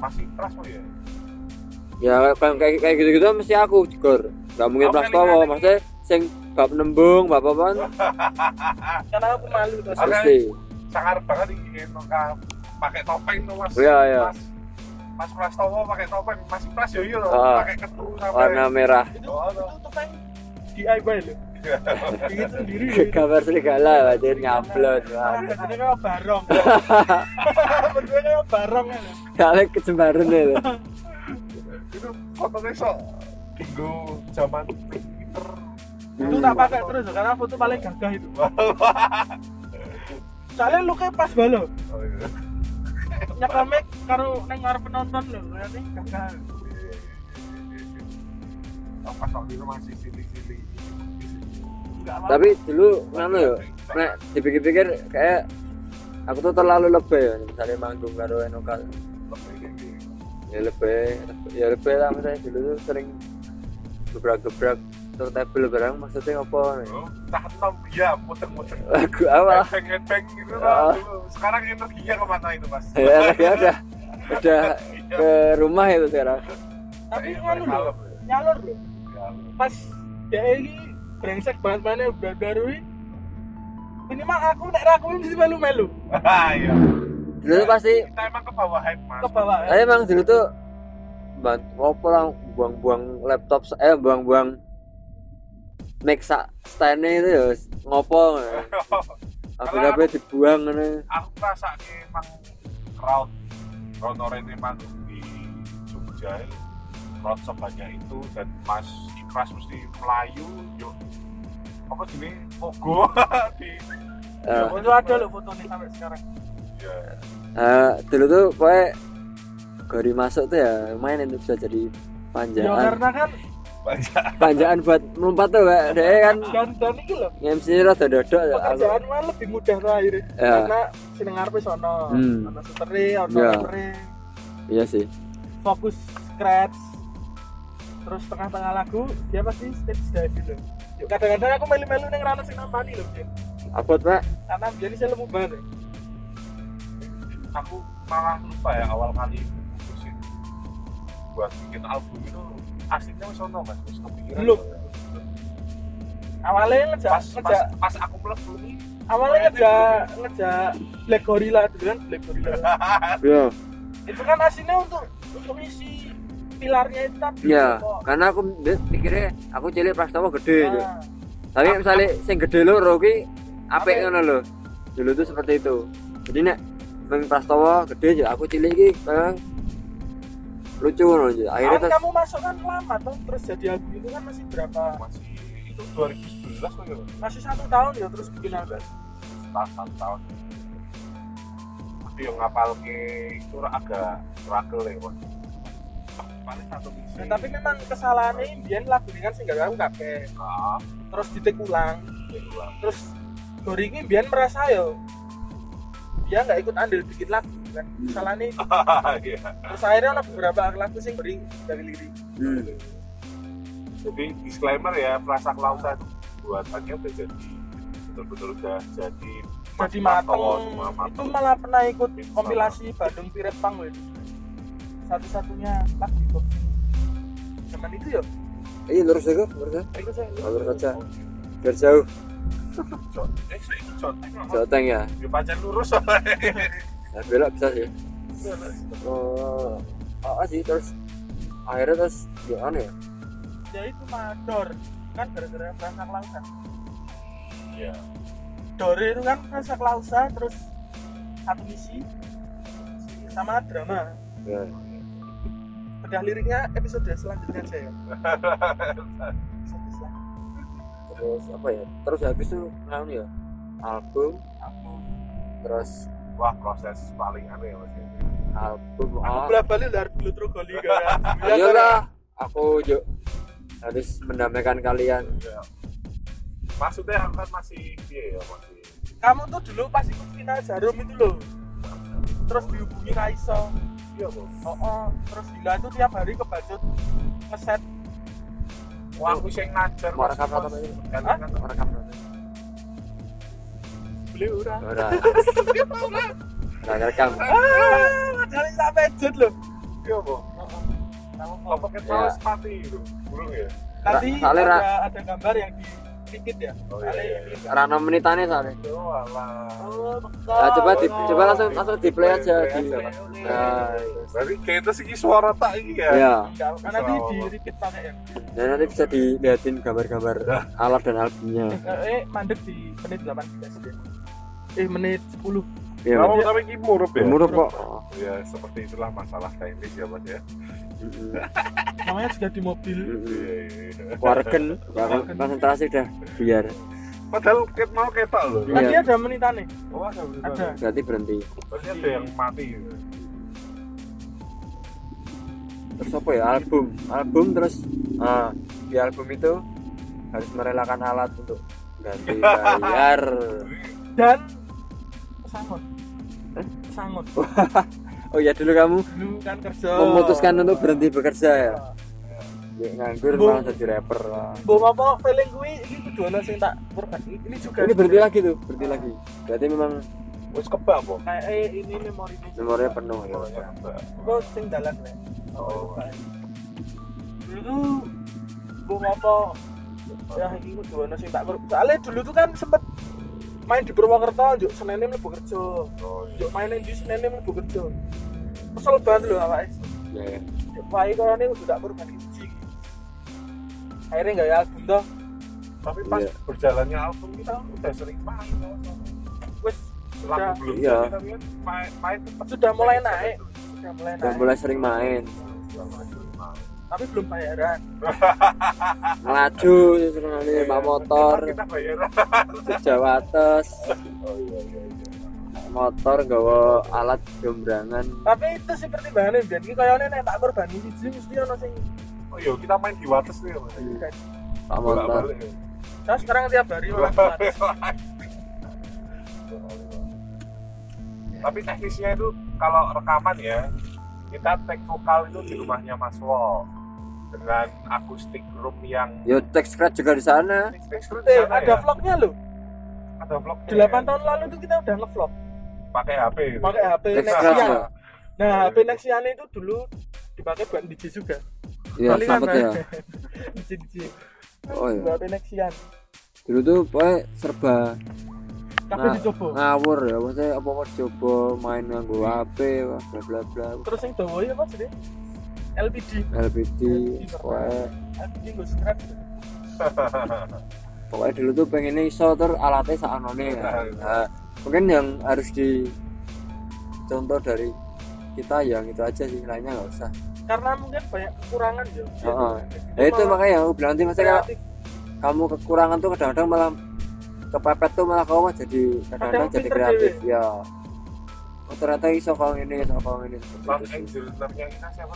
masih keras kok ya ya kayak kayak kayak gitu gitu mesti aku jegor. Nggak mungkin Prastowo kelingan. maksudnya sing bab nembung bab apa karena aku malu terus Oke. mesti sangar banget ini Enoka pakai topeng tuh mas. Iya, iya. mas. Mas Prastowo pakai topeng. Masih Pras yo yo. Ah. pakai ketu sampai. Warna merah. Itu Oh, itu tuh kan DIY loh bikin sendiri gambar serigala Malah wah kerjanya kayak barong. Berdua kayak barong ya loh kali kecembaran ya fotonya sok tinggu zaman Twitter itu tak pakai terus karena foto paling gagah itu. Soalnya lu kayak pas balo oh, iya. nyekamnya karo neng ngarep penonton loh kayaknya gagah. Oh, pas waktu itu masih cilik-cilik enggak apa tapi dulu nganu ya nek dipikir-pikir kayak aku tuh terlalu lebih ya misalnya manggung karo Enoka ya lebih ya lebih lah misalnya dulu tuh sering gebrak-gebrak turntable barang maksudnya apa nih? Oh, tahan nom ya muter-muter lagu headbang headbang gitu lah dulu. sekarang energinya ke mana itu mas? Ya ya udah udah ke rumah itu sekarang. Tapi nganu loh ya. nyalur loh Ya. pas dia ini brengsek banget mana udah baru minimal aku nek rakuin mesti melu-melu. Ah, iya dulu tuh pasti kita emang ke bawah hype mas. Ke bawah saya emang dulu tuh ngopo lah buang-buang laptop eh buang-buang make sa stand itu ya ngopo. HP-HP dibuang ngono. aku merasa emang crowd crowd ini emang di Jogja ini, crowd sebanyak itu dan Mas Ipras mesti Melayu yuk. Apa sini Pogo. Di Eh, itu ada loh fotonya sampai sekarang. Ya eh, dulu tuh pokoknya Gori masuk tuh ya main itu bisa jadi ya panjaan. karena kan panjaan. Buat melompat tuh kayak dia kan dan dan ini loh MC rada dodok ya. Pekerjaan mah lebih mudah tuh akhirnya. Ya. karena seneng ngarepe sono Hmm. ono suteri ono Ya. rapper, iya sih. Fokus scratch. Terus tengah-tengah lagu dia pasti stage dive loh Yuk, kadang-kadang aku melu-melu neng rana sing nampani loh Jen. abot pak karena jadi saya lemu banget. ya. Aku malah lupa ya awal kali mutusin buat bikin album itu aslinya wis ono mas. Wis kepikiran. Belum. awalnya ngejak pas pas, ngejak pas aku mlebu ini awalnya ngejak ngejak Black Gorilla dulu kan? Black Gorilla. Iya. Itu kan aslinya untuk untuk isi pilarnya itu tadi. Ya kok. karena aku mikirnya aku cilik Prastowo gede Nah, tapi misalnya sing gede lo Rocky apik Apik. ngono lho. Dulu tuh seperti itu. Jadi nek Bang Prastowo gede aja aku cilik iki memang lucu akhirnya kan terus kamu masuk kan lama tuh terus jadi album itu kan masih berapa? Masih itu 2011 kok ya masih satu tahun ya terus bikin album. setelah satu tahun. Tapi yang ngapal ke itu agak struggle ya Wan. paling satu misi. Nah, tapi memang kesalahannya Bian lagu ini kan sih nggak tahu kabeh ah, terus ditik ulang. Ya terus Gori ini Bian merasa yo dia nggak ikut andil bikin lagu kan? Kesalahannya itu. Iya. terus akhirnya ada beberapa lagu sih Gori dari lirik. Hmm. jadi disclaimer ya Frasa Klausa buatannya udah jadi betul-betul udah jadi jadi mateng. semua itu mateng. malah pernah ikut Sama. kompilasi Bandung Piret Pang satu-satunya lagu hop zaman itu ya? Iya lurus aja lurus Oh, lurus aja. Biar jauh joteng ya? Ya pancen lurus nah, belok bisa sih. Oh oh sih terus akhirnya terus gimana ya? Ya itu mah dor kan gara-gara Frasa Klausa Iya. Dore itu kan Frasa Klausa terus satu misi sama drama. Ya bedah liriknya episode selanjutnya aja ya episode selanjutnya terus apa ya terus habis itu nganu ya album aku terus Wah proses paling aneh ya mas ya. album aku ah bolak balik lah dulu terus kan iyalah aku yuk harus mendamaikan kalian Iya. Maksudnya kan masih iya ya masih. kamu tuh dulu pas ikut final jarum itu loh terus dihubungi Raiso Iya bos. oh, oh. terus Gila tuh tiap hari kebacut ngeset Wah aku sing ngajar. mau rekam apa Hah? kan mau rekam beli ora udah nggak rekam ah padahal sampai jet loh iya bos. kamu Kalau pakai Ya. terus mati itu, burung ya. Soalnya ada, ada gambar yang di repeat ya? Oh, iya, iya, iya. rano menitannya soalnya. Oh alah. Oh, Nah, coba di, coba langsung langsung di play aja Play di nah Berarti kita sih suara tak ini ya. ya Enggak, kan nanti di repeat pakai ya? Dan nanti bisa dilihatin gambar-gambar alat dan albumnya. Eh, eh mandek di menit 18 deh eh menit 10 iya Kamu tapi ini murup ya. murah kok Ya seperti itulah masalah teknis ya mas ya. Namanya juga di mobil. Iya, iya, iya. wargen ya, konsentrasi udah biar Padahal ket mau ketok loh. Iya. tadi ada menitane Oh ada. ada berarti berhenti Berarti ada yang mati. terus apa ya album album terus ah, di album itu harus merelakan alat untuk ganti bayar dan sangon sangon oh ya dulu kamu dulu kan kerja. memutuskan untuk berhenti bekerja ya? Ya nganggur Bu. malah jadi rapper lah Bom apa feeling gue ini kudu ana sing tak korban ini juga ini berhenti lagi tuh berhenti lagi. Berarti memang Wes kebak kok. kayak eh ini memori ini memorinya penuh ya kok sing dalan wae Oh. dulu tuh bom apa? Ya ini kudu ana sing tak korban soalnya dulu tuh kan sempet main di Purwokerto njuk Senin mlebu kerja Oh iya. njuk main di Senin mlebu kerja kesel banget lho awake ya. Wah, kalau ini udah tak korban siji. Akhirnya nggak ya album toh. Tapi pas Iya. berjalannya album kita udah sering main. Wes sudah belum Iya. main, main tetap sudah mulai naik, sudah mulai udah naik. mulai sering main Sudah mulai sering main. Tapi belum bayaran. ngelaju sering kali pak motor Kita bayaran. Jawa atas Oh iya iya iya. motor gawa alat gembrangan Tapi itu sih pertimbangannya dan ini kayaknya nek tak korban siji mesti ono sing Oh iya kita main di Wates nih Mas. pak motor ya. saya sekarang tiap hari. Tapi teknisnya itu kalau rekaman ya kita take vokal itu di rumahnya Mas Wo dengan akustik room yang yo teks scratch juga di sana tekstur di Eh, ada ya. vlognya loh. Ada vlog 8 tahun lalu itu kita udah ngevlog pakai HP pakai HP scratch Nexian. ya Nah, HP Nexian itu dulu dipakai buat DJ juga. iya sempet ya DJ DJ. oh iya HP Nexian. dulu tuh pokoknya serba Nah, dicoba. ngawur ya maksudnya apa apa coba main nganggo HP bla bla bla Terus yang dawa ya Mas ini LPD. LPD pokoknya LPD gue scratch. pokoknya dulu tuh pengennya iso ter alatnya saanone ya. Nah, mungkin yang harus di contoh dari kita yang itu aja sih lainnya nggak usah Karena mungkin banyak kekurangan ya. Heeh. nah itu makanya yang aku bilang nanti maksudnya kalau kamu kekurangan tuh kadang-kadang malah kepepet tuh malah kamu jadi kadang-kadang Kadang jadi kreatif ya oh, ternyata iso kalau ini iso kalau ini seperti itu sih siapa?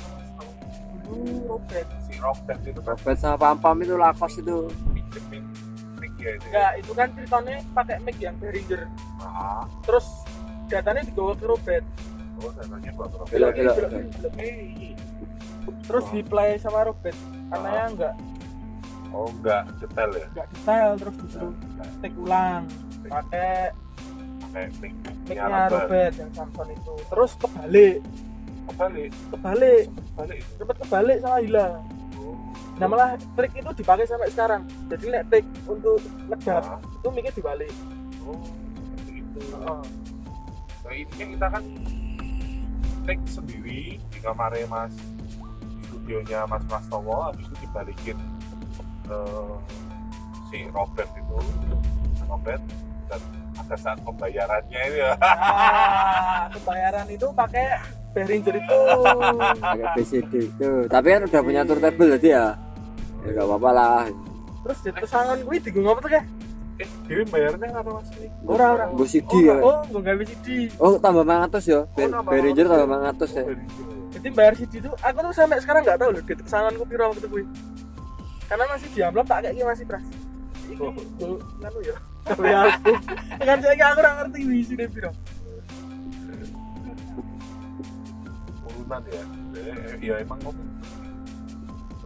Dulu Robert. Si Rock dan itu kan Robert sama Pam Pam itu lakos itu pinjemin mic ya itu. ya. Enggak, itu kan ceritanya pakai mic yang Behringer. Ah, Terus datanya dibawa ke Robert. oh buat Rock. Belok, belok. Belok, belok. Terus di play sama Robert. Karena ya enggak Oh enggak detail ya. enggak detail terus disuruh take ulang pakai Pakai mic mic-nya Robert yang Samson itu. Terus kebalik, Kebalik, kebalik, kebalik sempat kebalik sama Hila. Oh. Nah malah trik itu dipakai sampai sekarang. Jadi nek trik untuk ngedap Ah, itu mikir dibalik. Oh, itu. Oh. Nah, intinya kita kan take sendiri di kamarnya Mas Budi videonya Mas Mas Towo habis itu dibalikin ke si Robert itu Robert dan pada saat pembayarannya itu ya ah, pembayaran itu pakai Behringer itu pakai BCD itu tapi kan udah punya turntable tadi ya? Ya gak apa-apa lah. Terus di tesangan gue digunggu apa tuh kayak eh Dewi bayarnya apa mas ini Ora, ora. gue CD oh, ya? oh gue nggak CD oh tambah mangatus ya? Oh, Behringer tambah mangatus. ya? Jadi bayar CD itu aku tuh sampai sekarang nggak tahu loh di tesangan gue piro waktu gue karena masih di amplop tak kayak gini masih pras Oh. nganu ya? Tapi aku. Kan saya aku nggak ngerti wisi deh piro urunan ya Eh, ya emang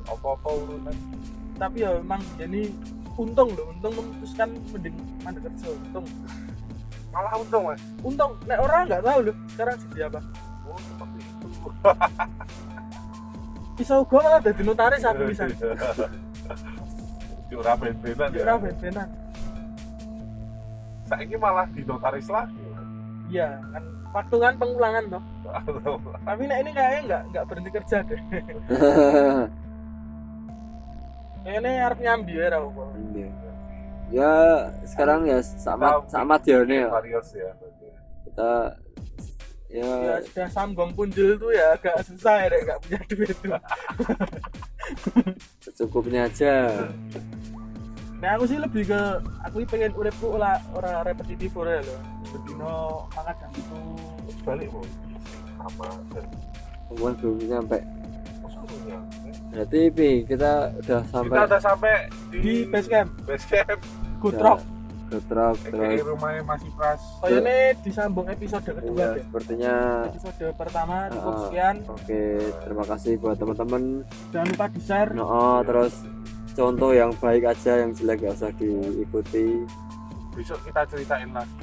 apa-apa urunan tapi ya memang jadi untung loh untung memutuskan mending mandek kerja untung. Malah untung mas. Untung nek orang nggak tahu loh sekarang jadi apa. Oh seperti itu bisa gue malah jadi notaris aku bisa. Curah ben-benan ya. Ora ben-benan. saya ini malah di notaris lagi Iya, kan waktu kan pengulangan toh. Tapi nek ini kayaknya nggak nggak berhenti kerja deh. Ini harus nyambi ya. Iya. ya sekarang ya sama sama dia nih ya ya kita ya Ya sudah sambung punjul tuh ya agak susah ya nggak punya duit tuh. secukupnya aja Nah aku sih lebih ke aku ini pengen uripku ora ora repetitif ora loh. Bedino makan jam itu. balik mau sama dan Kemudian belum sampai seluruhnya berarti Pi, kita udah sampai kita udah sampai di, Di base camp, base camp truk AKA terus rumahnya masih pras Kayaknya disambung episode kedua ya, deh. sepertinya Episode pertama cukup Ah. sekian. oke terima kasih buat teman-teman Jangan lupa di share. no, oh, terus contoh yang baik aja yang jelek gak usah diikuti besok kita ceritain lagi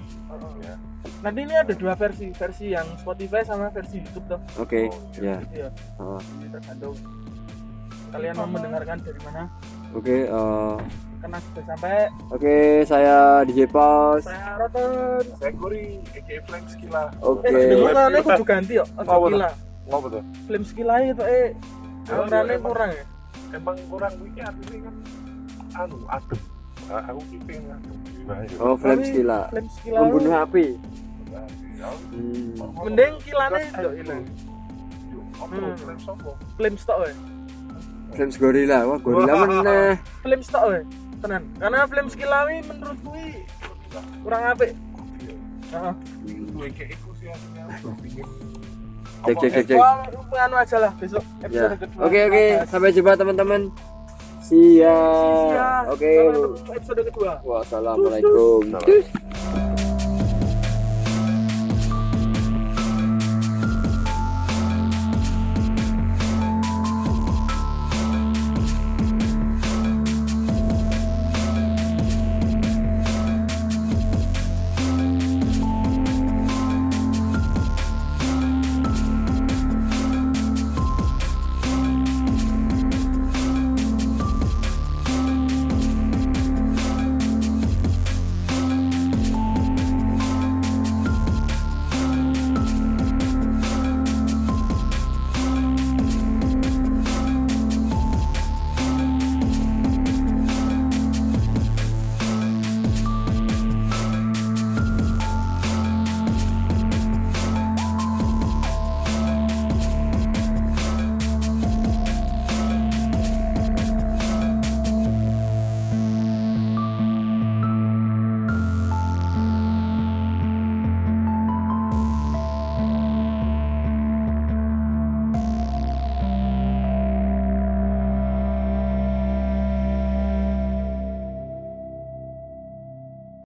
ya Nanti ini ada dua versi, versi yang Spotify sama versi YouTube toh. oke Oh, ya Iya, Oh, jadi tergantung kalian mau mendengarkan dari mana. oke eh, Karena sudah sampai oke saya DJ Paus saya Roton. saya Gori AKA Flame Skilla oke Eh, dengarane kudu ganti yo. Apa Oke tuh? gila. ngapa tuh Film skill aja tuh eh Oh, iya, kurang ya. emang kurang ini artinya kan anu adem aku kiping ya oh flame Tapi skilla Film skill membunuh api ya. hmm. Mending kilane eh, ini. Hmm. flame sopo Film stok we. Flames gorilla wah gorilla Wah. meneh Film stok we. Tenan. Karena film skill awi menurut gue kurang apik. Heeh. kayak sih cek cek cek cek anu aja lah besok ya episode kedua. oke oke sampai jumpa teman-teman see ya Iya. oke ketemu episode kedua. wassalamualaikum Salam. Cus.